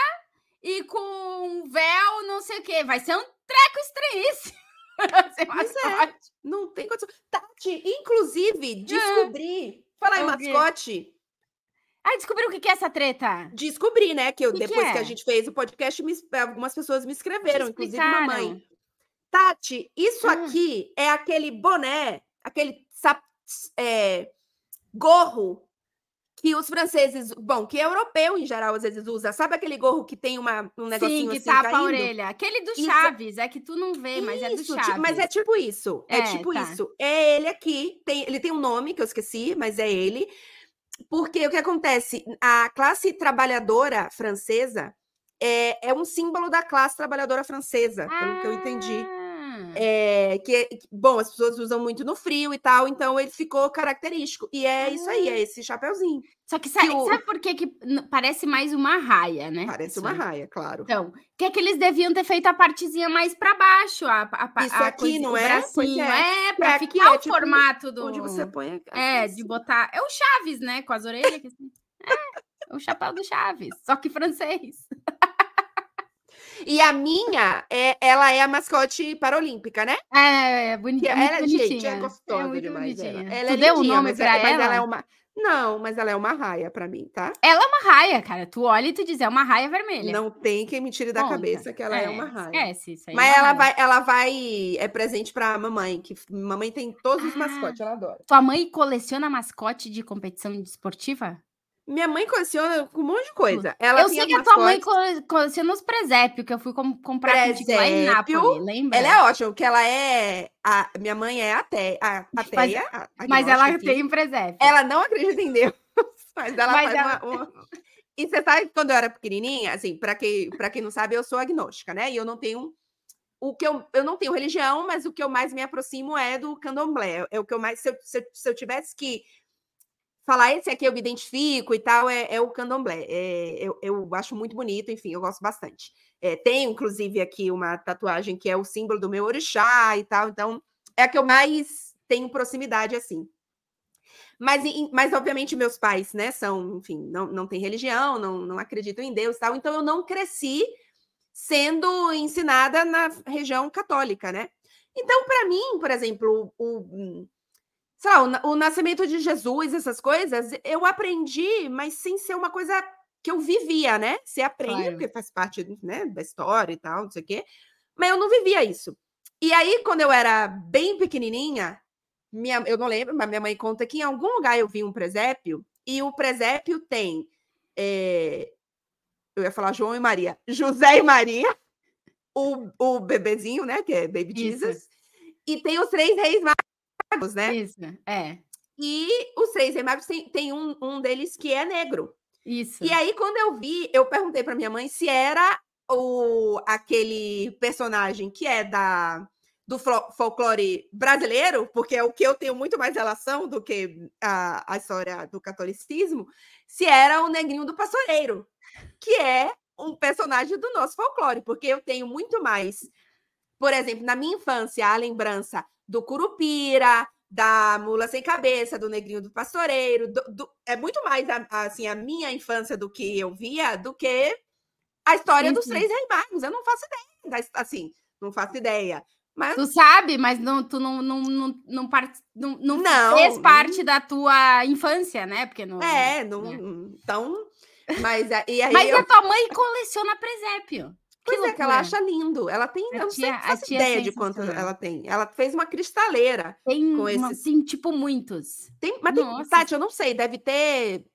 e com véu, não sei o quê. Vai ser um treco estranhíssimo. Pois é. mascote. Não tem condição. Tati, inclusive, descobri. Falar em É o quê? mascote. Ah, descobriu o que que é essa treta? Descobri, né? Que eu, Que que depois que é? a gente fez o podcast, me- algumas pessoas me escreveram, inclusive mamãe. Tati, isso Ah. aqui é aquele boné, aquele sap- é, gorro que os franceses, bom, que europeu em geral às vezes usa. Sabe aquele gorro que tem uma, um Sim, negocinho que assim tapa a caindo? orelha. Aquele do Isso. Chaves, é que tu não vê, mas é do Isso, Chaves. Mas é tipo isso. É, É, tipo tá. isso. É ele aqui. Tem, ele tem um nome que eu esqueci, mas é ele. Porque o que acontece? A classe trabalhadora francesa é, é um símbolo da classe trabalhadora francesa, pelo que eu entendi. Ah. É, que, bom, as pessoas usam muito no frio e tal, então ele ficou característico. E é isso aí, é esse chapeuzinho. Só que sabe, que o- sabe por que, que parece mais uma raia, né? Parece Isso uma raia, claro. Então, que é que eles deviam ter feito a partezinha mais para baixo, a, a, Isso a aqui, coisinha, não o é? Bracinho. é. É, para aqui ficar é o tipo formato do. Onde você põe. a- É, assim. de botar. É o Chaves, né? Com as orelhas. assim. É, o chapéu do Chaves, só que francês. E a minha, é, ela é a mascote paralímpica, né? É, boni Que é muito ela, bonitinha. gente, é gostosa muito demais. Ela, bonitinha. ela tu é deu o nome mas, pra é, mas ela? ela é uma. Não, mas ela é uma raia pra mim, tá? Ela é uma raia, cara. Tu olha e tu diz, é uma raia vermelha. Não tem quem me tire da Ponta. cabeça que ela é, uma raia. Esquece isso aí. Mas é ela raia. vai, ela vai. É presente pra mamãe, que mamãe tem todos os Ah. mascotes, ela adora. Tua mãe coleciona mascote de competição esportiva? Minha mãe coleciona com um monte de coisa. Ela eu sei que a tua mãe coleciona os presépios, que eu fui com, comprar presépio, lá em Nápoles, lembra? Ela é ótima, porque ela é... A, minha mãe é ateia, a, ateia mas, mas ela aqui. tem presépio. Ela não acredita em Deus, mas ela mas faz ela... Uma, uma... E você sabe, quando eu era pequenininha, assim, para quem, quem não sabe, eu sou agnóstica, né? E eu não tenho o que eu, eu não tenho religião, mas o que eu mais me aproximo é do candomblé. É o que eu mais. Se eu, se eu, se eu tivesse que falar esse aqui eu me identifico e tal, é, é o candomblé. É, eu, eu acho muito bonito, enfim, eu gosto bastante. É, tenho, inclusive, aqui uma tatuagem que é o símbolo do meu orixá e tal, então é a que eu mais tenho proximidade assim. Mas, mas obviamente, meus pais, né, são, enfim, não, não têm religião, não, não acreditam em Deus tal, então eu não cresci sendo ensinada na região católica, né? Então, para mim, por exemplo, o, sei lá, o, o, nascimento de Jesus, essas coisas, eu aprendi, mas sem ser uma coisa que eu vivia, né? Você aprende, claro. porque faz parte né, da história e tal, não sei o quê, mas eu não vivia isso. E aí, quando eu era bem pequenininha, minha, eu não lembro, mas minha mãe conta que em algum lugar eu vi um presépio, e o presépio tem é, eu ia falar João e Maria, José e Maria, o, o bebezinho, né, que é Baby Isso. Jesus, e tem os três reis magos, né? Isso, é. E os três reis magos tem, tem um, um deles que é negro. Isso. E aí, quando eu vi, eu perguntei para minha mãe se era o aquele personagem que é da do folclore brasileiro, porque é o que eu tenho muito mais relação do que a, a história do catolicismo, se era o negrinho do pastoreiro que é um personagem do nosso folclore, porque eu tenho muito mais, por exemplo, na minha infância, a lembrança do Curupira, da Mula Sem Cabeça, do Negrinho do Pastoreiro, do, do, é muito mais a, assim, a minha infância do que eu via do que a história dos Três Reis Magos. Eu não faço ideia, assim, não faço ideia. Mas... Tu sabe, mas não, tu não, não, não, não, part... não, não, não fez parte da tua infância, né? Porque não. É, não, né? então mas, e aí Mas eu... a tua mãe coleciona presépio. Pois que é, que ela acha lindo. Ela tem, a eu tia, não sei, ideia de quanto ela tem. Ela fez uma cristaleira tem com esses... Tem, tipo, muitos. Tem, mas tem, Tati, eu não sei, deve ter,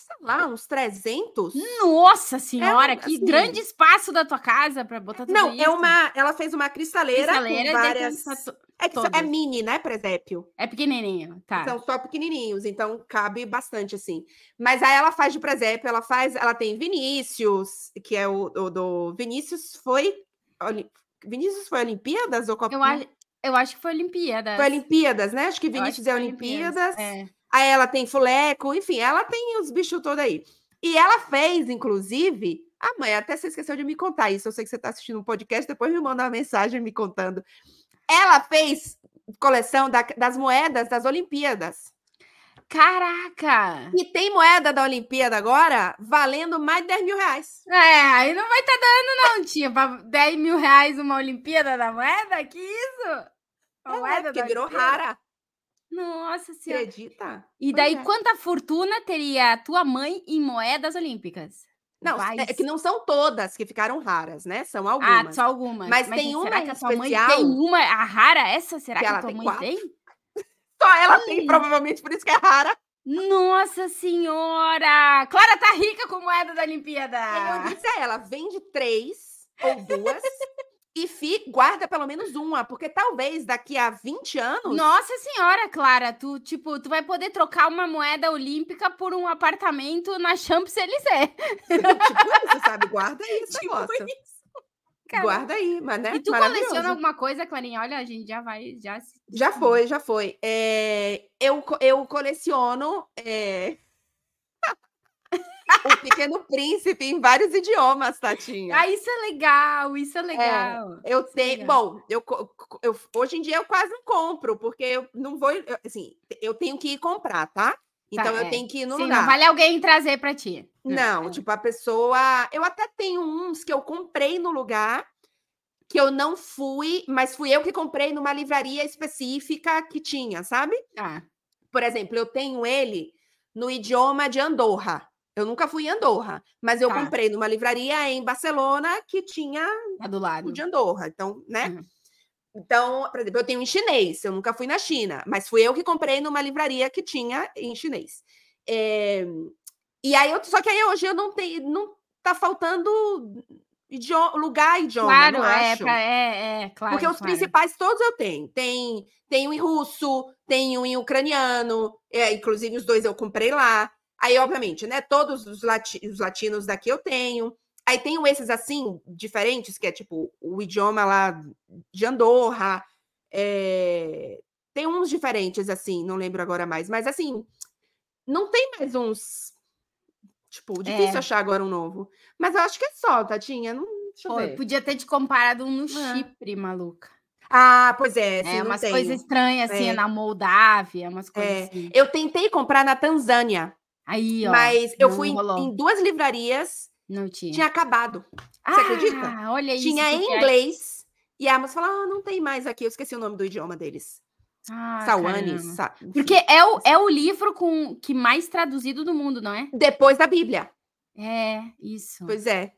sei lá, uns 300. Nossa senhora, é, que assim... grande espaço da tua casa para botar tudo não, é isso. É uma, ela fez uma cristaleira, cristaleira com várias... É que é mini, né, presépio? É pequenininho, tá. São só pequenininhos, então cabe bastante, assim. Mas aí ela faz de presépio, ela faz... Ela tem Vinícius, que é o, o do... Vinícius foi... Vinícius foi Olimpíadas ou Copa? Eu acho, eu acho que foi Olimpíadas. Foi Olimpíadas, né? Acho que Vinícius acho que é Olimpíadas. É. Aí ela tem Fuleco, enfim, ela tem os bichos todos aí. E ela fez, inclusive... Ah, mãe, até você esqueceu de me contar isso. Eu sei que você está assistindo um podcast, depois me manda uma mensagem me contando. Ela fez coleção da, das moedas das Olimpíadas. Caraca! E tem moeda da Olimpíada agora valendo mais de 10 mil reais. É, aí não vai estar tá dando, não, tia. 10 mil reais uma Olimpíada da moeda? Que isso? A é, moeda que virou rara. Nossa senhora. Acredita? E daí, é. quanta fortuna teria a tua mãe em moedas olímpicas? Não, é que não são todas que ficaram raras, né? São ah, algumas. Ah, só algumas. Mas, Mas tem uma será que a tua mãe tem uma a rara essa? Será que, que a tua tem mãe quatro? tem? Só ela Ai. tem, provavelmente por isso que é rara. Nossa senhora! Clara tá rica com moeda da Olimpíada. Eu disse a ela, vende três ou duas e fi, guarda pelo menos uma, porque talvez daqui a 20 anos. Nossa senhora, Clara, tu tipo, tu vai poder trocar uma moeda olímpica por um apartamento na Champs-Élysées. tipo isso, sabe? Guarda isso, tipo negócio. Isso. Guarda aí, mas né? E tu coleciona alguma coisa, Clarinha? Olha, a gente já vai. Já, já foi, já foi. É, eu, eu coleciono. É o Pequeno Príncipe em vários idiomas, Tatinha. Ah, isso é legal, isso é, é legal. É, eu tenho, bom, eu, eu, hoje em dia eu quase não compro, porque eu não vou, assim, eu tenho que ir comprar, tá? Então tá, eu é. tenho que ir no Sim, lugar. Não vale alguém trazer para ti. Não, é. tipo a pessoa, eu até tenho uns que eu comprei no lugar que eu não fui, mas fui eu que comprei numa livraria específica que tinha, sabe? Ah. Por exemplo, eu tenho ele no idioma de Andorra. Eu nunca fui em Andorra, mas eu tá. comprei numa livraria em Barcelona que tinha tá do lado de Andorra. Então, né? Uhum. Então, por exemplo, eu tenho em chinês, eu nunca fui na China, mas fui eu que comprei numa livraria que tinha em chinês. É, E aí, eu, só que aí hoje eu não tenho, não tá faltando idioma, lugar idioma, Claro, não é, acho. pra, é, é, claro. Porque os claro. principais todos eu tenho. Tem, tenho em russo, tenho em ucraniano, é, inclusive os dois eu comprei lá. Aí, obviamente, né? Todos os, lati os latinos daqui eu tenho. Aí tenho esses assim, diferentes, que é tipo o idioma lá de Andorra. é, Tem uns diferentes, assim, não lembro agora mais. Mas assim, não tem mais uns. Tipo, difícil É. achar agora um novo. Mas eu acho que é só, Tatinha. Não, deixa eu Pô, podia ter te comparado um no É. Chipre, maluca. Ah, pois é, é, não umas tenho. coisas estranhas, assim, É. na Moldávia, umas coisas É, assim. Eu tentei comprar na Tanzânia, Aí, ó. mas eu fui em, em duas livrarias, Não tinha. tinha acabado. ah, acredita? Olha isso. tinha em porque é- inglês. E a moça falou: ah, não tem mais aqui. Eu esqueci o nome do idioma deles. Ah, Sawane. Sa... Porque é o, é o livro com que mais traduzido do mundo, não é? Depois da Bíblia. É, isso. Pois é.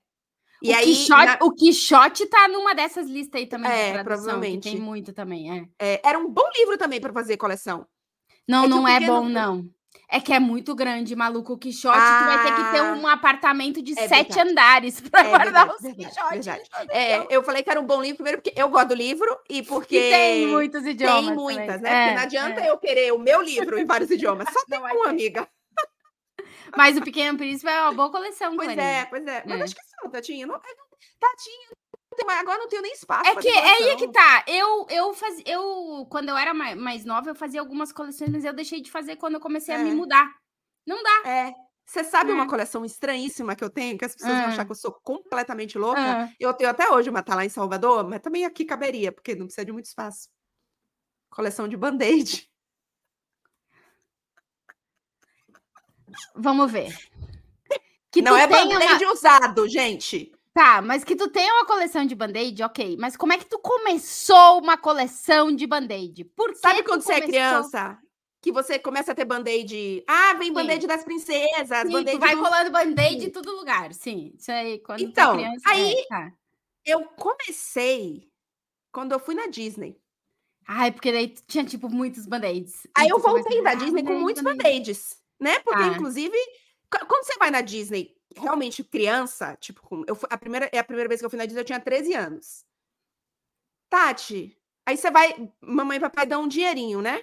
E o, aí, Quixote, na- o Quixote tá numa dessas listas aí também É, de tradução, provavelmente. tem muito também, é. é, era um bom livro também para fazer coleção. Não, É não é bom, não. É que é muito grande, maluco. O Quixote, tu vai ter que ter Ah, um apartamento de é sete verdade. andares pra É guardar verdade, os Quixotes. verdade. É, eu falei que era um bom livro, primeiro porque eu gosto do livro e porque. E tem muitos idiomas. Tem muitas, também. né? É, porque não adianta é. eu querer o meu livro em vários idiomas. Só tem um, ter. amiga. Mas o Pequeno Príncipe é uma boa coleção, Pois Clarinha. é, pois é. Mas É. acho que só, Tatinha. Não, Tatinha, tem mais- agora não tenho nem espaço. É que é aí é que tá. Eu, eu fazia. Eu, quando eu era mais, mais nova, eu fazia algumas coleções, mas eu deixei de fazer quando eu comecei a me É. mudar. Não dá. É. Você sabe É. uma coleção estranhíssima que eu tenho, que as pessoas vão achar Ah. que eu sou completamente louca? Ah. Eu tenho até hoje uma, tá lá em Salvador, mas também aqui caberia, porque não precisa de muito espaço. Coleção de band-aid. Vamos ver. Que Não é tenha uma- band-aid usado, gente. Tá, mas que tu tenha uma coleção de band-aid, ok. Mas como é que tu começou uma coleção de band-aid? Por que Sabe quando você é criança? Que você começa a ter band-aid. Ah, vem band-aid das princesas, Sim, tu vai do- colando band-aid em todo lugar. Sim, isso aí, quando é Então, criança. aí- é, tá. Eu comecei quando eu fui na Disney. Ai, porque daí tinha, tipo, muitos band-aids. Aí eu voltei da Disney com muitos band-aid. band-aids, né? Porque, Tá. inclusive, qu- quando você vai na Disney, realmente criança, tipo, eu fui, a primeira, é a primeira vez que eu fui na Disney, eu tinha 13 anos. Tati, aí você vai, mamãe e papai dão um dinheirinho, né?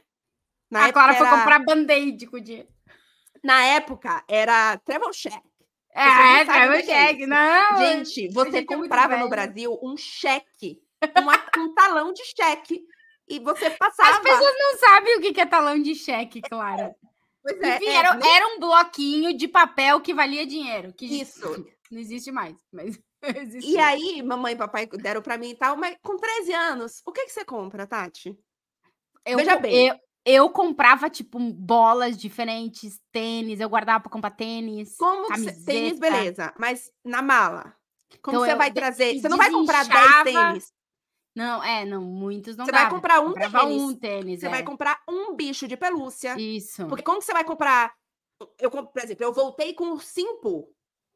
Na A Clara época foi era- comprar band-aid com o dinheiro. Na época, era travel check. É, o travel é check. Não, Gente, você é comprava no. Brasil um cheque, um, um talão de cheque, e você as passava. pessoas não sabem o que é talão de cheque, Clara. Pois é, Enfim, é, era, era um bloquinho de papel que valia dinheiro. Que isso. Não existe mais, mas existe. E aí, mamãe e papai deram pra mim e tal, mas com 13 anos, o que, que você compra, Tati? eu, veja bem. Eu, eu comprava, tipo, bolas diferentes, tênis, eu guardava pra comprar tênis. Como Camiseta. tênis, beleza, mas na mala. Como Então você vai trazer? Você não vai comprar 10 desinchava, tênis. Não, é, não, muitos não Você vai comprar um comprava tênis. um tênis, Você é. vai comprar um bicho de pelúcia. Isso. Porque como que você vai comprar? Eu, por exemplo, eu voltei com um simpu,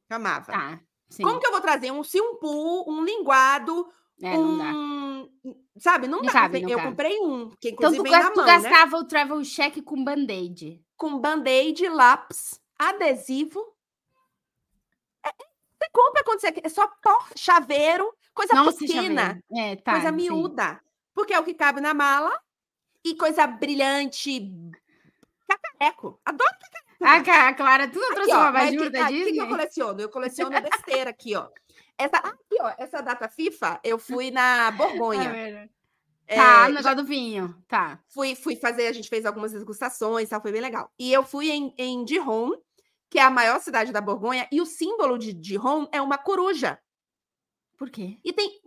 que eu amava. Tá, sim. Como que eu vou trazer um simpu, um linguado, É, não dá. um. Sabe, não, Não dá. cabe, não eu cabe. comprei um, que Então inclusive tu, vem na tu mão, né? gastava o travel check com band-aid. Com band-aid, lápis, adesivo. Compra quando você quer. É só pó, chaveiro, coisa Nossa, pequena. É, tá. coisa sim. miúda. Porque é o que cabe na mala e coisa brilhante. Cacareco. Adoro Ah, Ca- a Clara, tu não Aqui, trouxe ó, uma bajura que- da ah, que Disney? que eu coleciono? Eu coleciono besteira aqui, ó. Essa, aqui, ó, essa data FIFA, eu fui na Ah, Borgonha. É, Tá, o já negócio do vinho. Tá. fui, fui fazer, a gente fez algumas degustações, tal, foi bem legal. E eu fui em, em Dijon, que é a maior cidade da Borgonha, e o símbolo de Dijon é uma coruja. Por quê? E tem.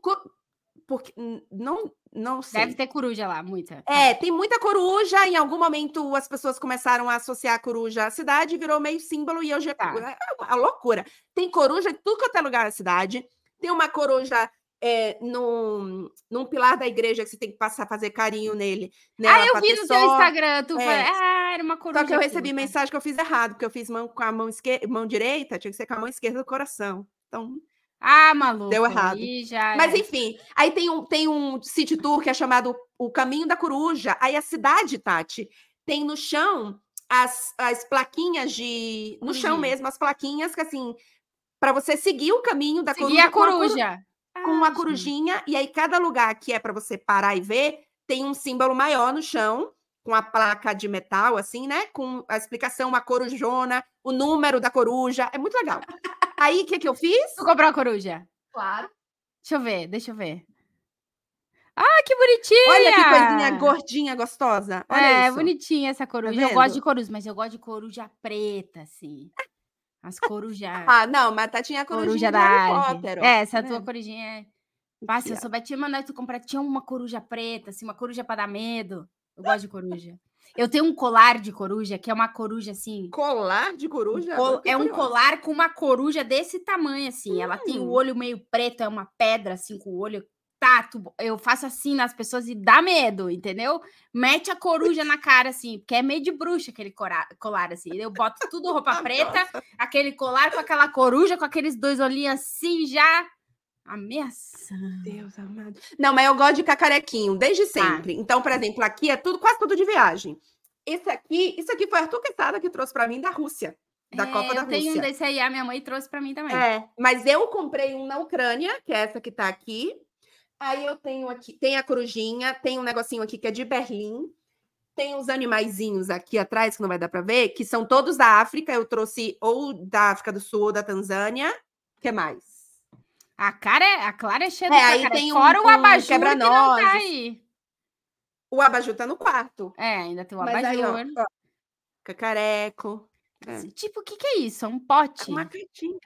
Porque, não, não sei. Deve ter coruja lá, muita. É, tem muita coruja. Em algum momento as pessoas começaram a associar a coruja à cidade e virou meio símbolo e hoje é Tá. é uma loucura. Tem coruja em tudo quanto é lugar da cidade. Tem uma coruja é, num, num pilar da igreja que você tem que passar a fazer carinho nele. nela Ah, eu vi ter no teu sorte. Instagram. Tu É. falou, ah, era uma coruja. Só que eu recebi mensagem que eu fiz errado, porque eu fiz mão com a mão, esquer... mão direita, tinha que ser com a mão esquerda do coração. Então, Ah, maluco. Deu errado. Mas é. enfim, aí tem um, tem um city tour que é chamado O Caminho da Coruja. Aí a cidade, Tati, tem no chão as, as plaquinhas de. No chão Corujinha. mesmo, as plaquinhas que assim. para você seguir o caminho da Seguir coruja. com a coru- coruja. Com uma corujinha, e aí cada lugar que é para você parar e ver, tem um símbolo maior no chão, com a placa de metal, assim, né? Com a explicação, uma corujona, o número da coruja. É muito legal. Aí, o que, que eu fiz? Tu comprou a coruja? Claro. Deixa eu ver, deixa eu ver. Ah, que bonitinha! Olha que coisinha gordinha, gostosa. Olha é, isso. bonitinha essa coruja. eu gosto de coruja, mas eu gosto de coruja preta, assim. As corujas. Ah, não, mas tá, tinha a corujinha coruja da Harry arte. Potter, ó. É, essa Tá tua vendo? corujinha é. Ah, se eu souber te mandar tu comprar, tinha uma coruja preta, assim, uma coruja pra dar medo. Eu gosto de coruja. Eu tenho um colar de coruja, que é uma coruja assim. Colar de coruja? col- eu tô é um colar com uma coruja desse tamanho, assim. Ela tem o Hum. olho meio preto, é uma pedra, assim, com o olho. Tá, tu- eu faço assim nas pessoas e dá medo, entendeu? Mete a coruja na cara, assim, porque é meio de bruxa aquele colar, assim. Eu boto tudo roupa preta, Nossa, aquele colar com aquela coruja, com aqueles dois olhinhos assim, já ameaçando. Deus amado. Não, mas eu gosto de cacarequinho, desde Tá. sempre. Então, por exemplo, aqui é tudo, quase tudo de viagem. Esse aqui, isso aqui foi Arthur Quesada que trouxe pra mim da Rússia, da É, Copa da eu tenho um Rússia. desse aí, a minha mãe trouxe pra mim também. É, mas eu comprei um na Ucrânia, que é essa que tá aqui. Aí eu tenho aqui, tem a corujinha, tem um negocinho aqui que é de Berlim. Tem uns animaizinhos aqui atrás, que não vai dar para ver, que são todos da África. Eu trouxe ou da África do Sul ou da Tanzânia. O que mais? A cara é, a Clara é cheia de É, aí cacaré. tem um- Fora o um abajur que não tá aí. O abajur tá no quarto. É, ainda tem o Mas aí, ó, abajur. ó, cacareco. é, Tipo, o que que é isso? É um pote? Uma cartinha.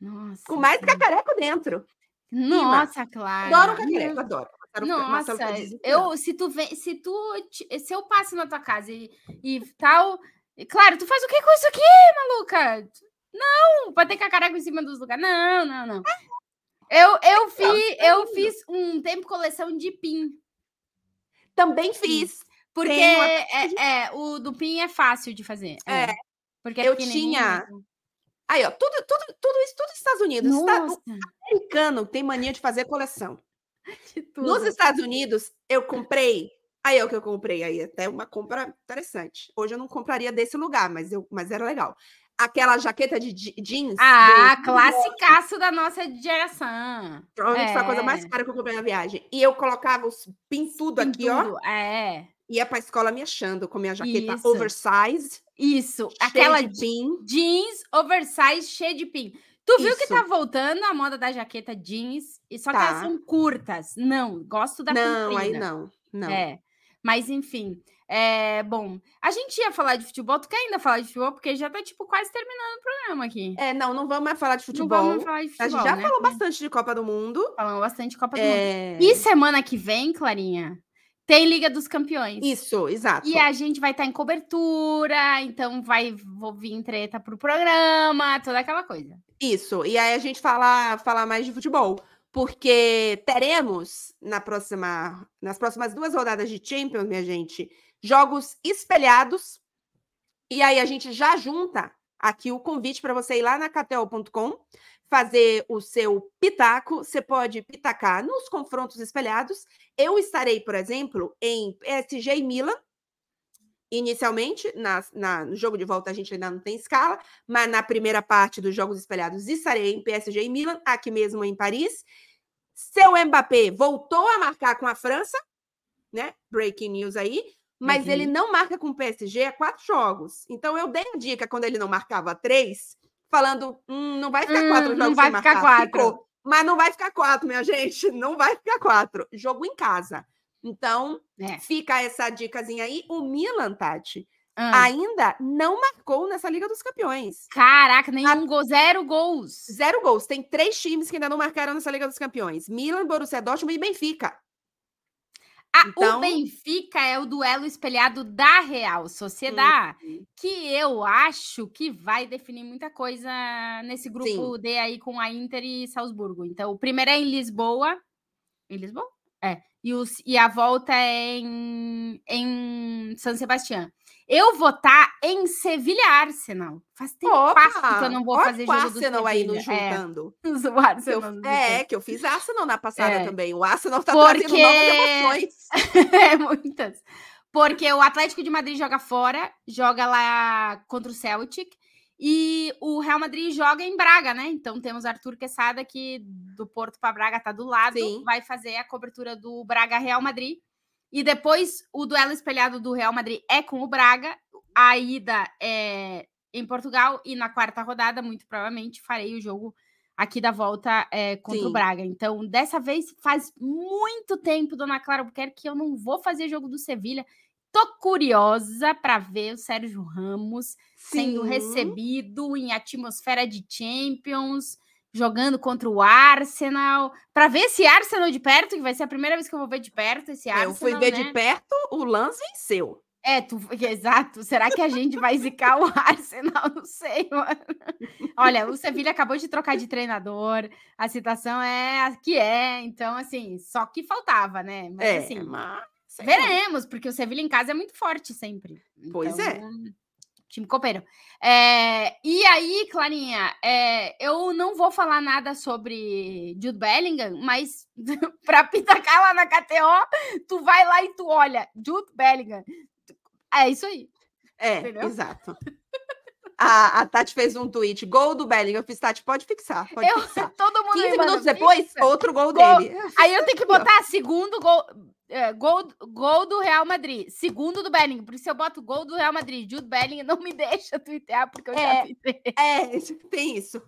Nossa. Com mais cacareco dentro. Nossa, Clara. Adoro cacareco, adoro. Marcelo- Nossa, tá eu, se tu vem, se tu, se eu passo na tua casa e, e tal, e, claro, tu faz o que com isso aqui, maluca? Não, pode ter cacareco em cima dos lugares. Não, não, não. Eu, eu, fi, eu fiz um tempo coleção de pin, Também fiz. porque uma é, é, o do pin é fácil de fazer. É, porque é eu tinha Aí, ó, tudo, tudo, tudo isso, tudo nos Estados Unidos. Nossa, O americano tem mania de fazer coleção. de tudo. Nos Estados Unidos, eu comprei. Aí é o que eu comprei aí, até uma compra interessante. Hoje eu não compraria desse lugar, mas, eu, mas era legal. Aquela jaqueta de je- jeans. Ah, do- classicaço da nossa geração. Provavelmente foi a coisa mais É. cara que eu comprei na viagem. E eu colocava os pin tudo Tem aqui, ó. É. Ia pra escola me achando com minha jaqueta Isso. oversized, Isso, aquela de pin. jeans oversize cheia de pin. Tu viu que Isso. tá voltando a moda da jaqueta jeans, e só que elas Tá. são curtas. Não, gosto da Não, aí não. Não. É. Mas enfim, é bom. A gente ia falar de futebol, tu quer ainda falar de futebol porque já tá tipo quase terminando o programa aqui. É, não, não vamos mais falar de Não futebol. vamos falar de A futebol, gente já né? falou bastante de Copa do Mundo. Falamos bastante de Copa do Mundo. É... E semana que vem, Clarinha, tem Liga dos Campeões. Isso, exato. E a gente vai estar em cobertura, então vai vou vir treta pro programa, toda aquela coisa. Isso. E aí a gente fala, fala mais de futebol. Porque teremos na próxima, nas próximas duas rodadas de Champions, minha gente, jogos espelhados. E aí a gente já junta aqui o convite para você ir lá na KTO.com, fazer o seu pitaco. Você pode pitacar nos confrontos espelhados. Eu estarei, por exemplo, em PSG e Milan. Inicialmente, na, na- no jogo de volta a gente ainda não tem escala, mas na primeira parte dos Jogos Espelhados estarei em PSG e Milan, aqui mesmo em Paris. Seu Mbappé voltou a marcar com a França, né? Breaking news aí, mas Uhum. ele não marca com o PSG há quatro jogos. Então eu dei a dica quando ele não marcava três, falando: hum, não vai ficar Hum, quatro não jogos vai ficar marcar. quatro. Ficou. Mas não vai ficar quatro, minha gente. Não vai ficar quatro. Jogo em casa. Então, É. fica essa dicasinha aí. O Milan, Tati, Ah, ainda não marcou nessa Liga dos Campeões. Caraca, nenhum gol, zero gols. Zero gols. Tem três times que ainda não marcaram nessa Liga dos Campeões: Milan, Borussia Dortmund e Benfica. Ah, Então- O Benfica é o duelo espelhado da Real Sociedade, Uhum. que eu acho que vai definir muita coisa nesse grupo Sim. D aí com a Inter e Salzburgo. Então, o primeiro é em Lisboa. Em Lisboa? É. E, os, e a volta é em, em San Sebastián. Eu vou estar em Sevilha Arsenal. Faz tempo que eu não vou fazer o jogo do Arsenal aí nos. É, juntando. o Que eu- Arsenal nos é, que eu fiz Arsenal na passada É. também. O Arsenal tá Porque- trazendo novas emoções. É, muitas. Porque o Atlético de Madrid joga fora, joga lá contra o Celtic. E o Real Madrid joga em Braga, né? Então temos Arthur Quesada, que do Porto para Braga tá do lado, Sim. vai fazer a cobertura do Braga Real Madrid. E depois o duelo espelhado do Real Madrid é com o Braga. A ida é em Portugal e na quarta rodada, muito provavelmente, farei o jogo aqui da volta é, contra Sim. o Braga. Então, dessa vez, faz muito tempo, dona Clara Albuquerque, que eu não vou fazer jogo do Sevilha. Tô curiosa para ver o Sérgio Ramos sendo Sim. recebido em atmosfera de Champions, jogando contra o Arsenal, para ver esse Arsenal de perto, que vai ser a primeira vez que eu vou ver de perto esse Arsenal. Eu fui ver né? de perto, o Lance venceu. É, tu, exato. Será que a gente vai zicar o Arsenal? Não sei, mano. Olha, o Sevilha acabou de trocar de treinador, a situação é a que é, então, assim, só que faltava, né? Mas, É, assim, mas... lá. veremos, porque o Sevilha em casa é muito forte sempre. Pois é. Então, Time copeiro. É, e aí, Clarinha, é, eu não vou falar nada sobre Jude Bellingham, mas para pitacar lá na KTO, tu vai lá e tu olha, Jude Bellingham. É isso aí. É, Entendeu? exato. A, a Tati fez um tweet, gol do Bellingham. Eu fiz, Tati, pode fixar, pode Eu, fixar. todo mundo 15 me manda, minutos depois, "Fixa". outro gol, Gol. dele. Aí eu tenho que botar segundo gol, é, gol, gol do Real Madrid, segundo do Bellingham. Porque se eu boto gol do Real Madrid, Jude Bellingham não me deixa twittear, porque eu já É. tuitei. É, isso- tem isso.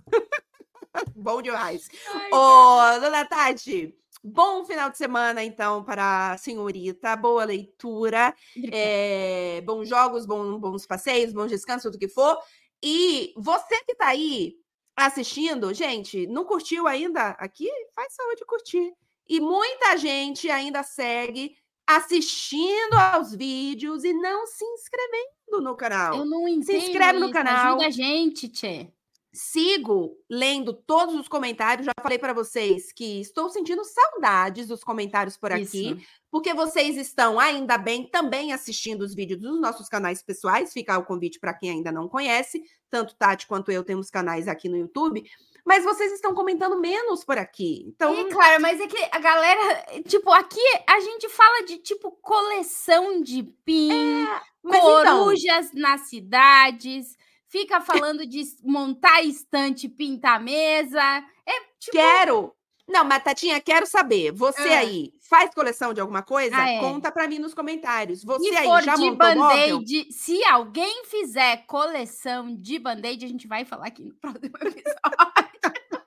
Bom demais. Ai, Ô, dona Tati, bom final de semana, então, para a senhorita. Boa leitura. É, bons jogos, bom- bons passeios, bons descansos, tudo que for. E você que tá aí assistindo, gente, não curtiu ainda aqui? Faz saúde curtir. E muita gente ainda segue assistindo aos vídeos e não se inscrevendo no canal. Eu não entendo inscreve no isso, canal. Ajuda a gente, Tchê. Sigo lendo todos os comentários. Já falei para vocês que estou sentindo saudades dos comentários por aqui, Isso. porque vocês estão ainda bem também assistindo os vídeos dos nossos canais pessoais. Fica o convite para quem ainda não conhece. Tanto Tati quanto eu temos canais aqui no YouTube. Mas vocês estão comentando menos por aqui. Então, claro, mas é que a galera, tipo, aqui a gente fala de tipo coleção de pin, mas então, corujas nas cidades, fica falando de montar estante, pintar mesa. É tipo, quero. Não, mas Tatinha, quero saber. Você Ah. aí faz coleção de alguma coisa? Ah, é. Conta para mim nos comentários. Você se aí já de montou band-aid, se alguém fizer coleção de band-aid, a gente vai falar aqui no próximo episódio.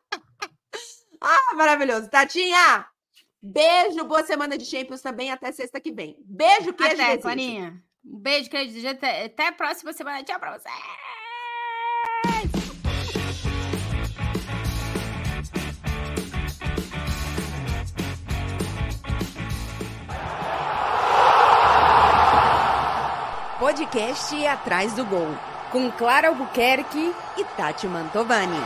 Ah, maravilhoso. Tatinha, beijo, boa semana de Champions também, até sexta que vem. Beijo, queijo e Até. Um beijo, queijo. Até, até a próxima semana. Tchau pra você. Podcast Atrás do Gol, com Clara Albuquerque e Tati Mantovani.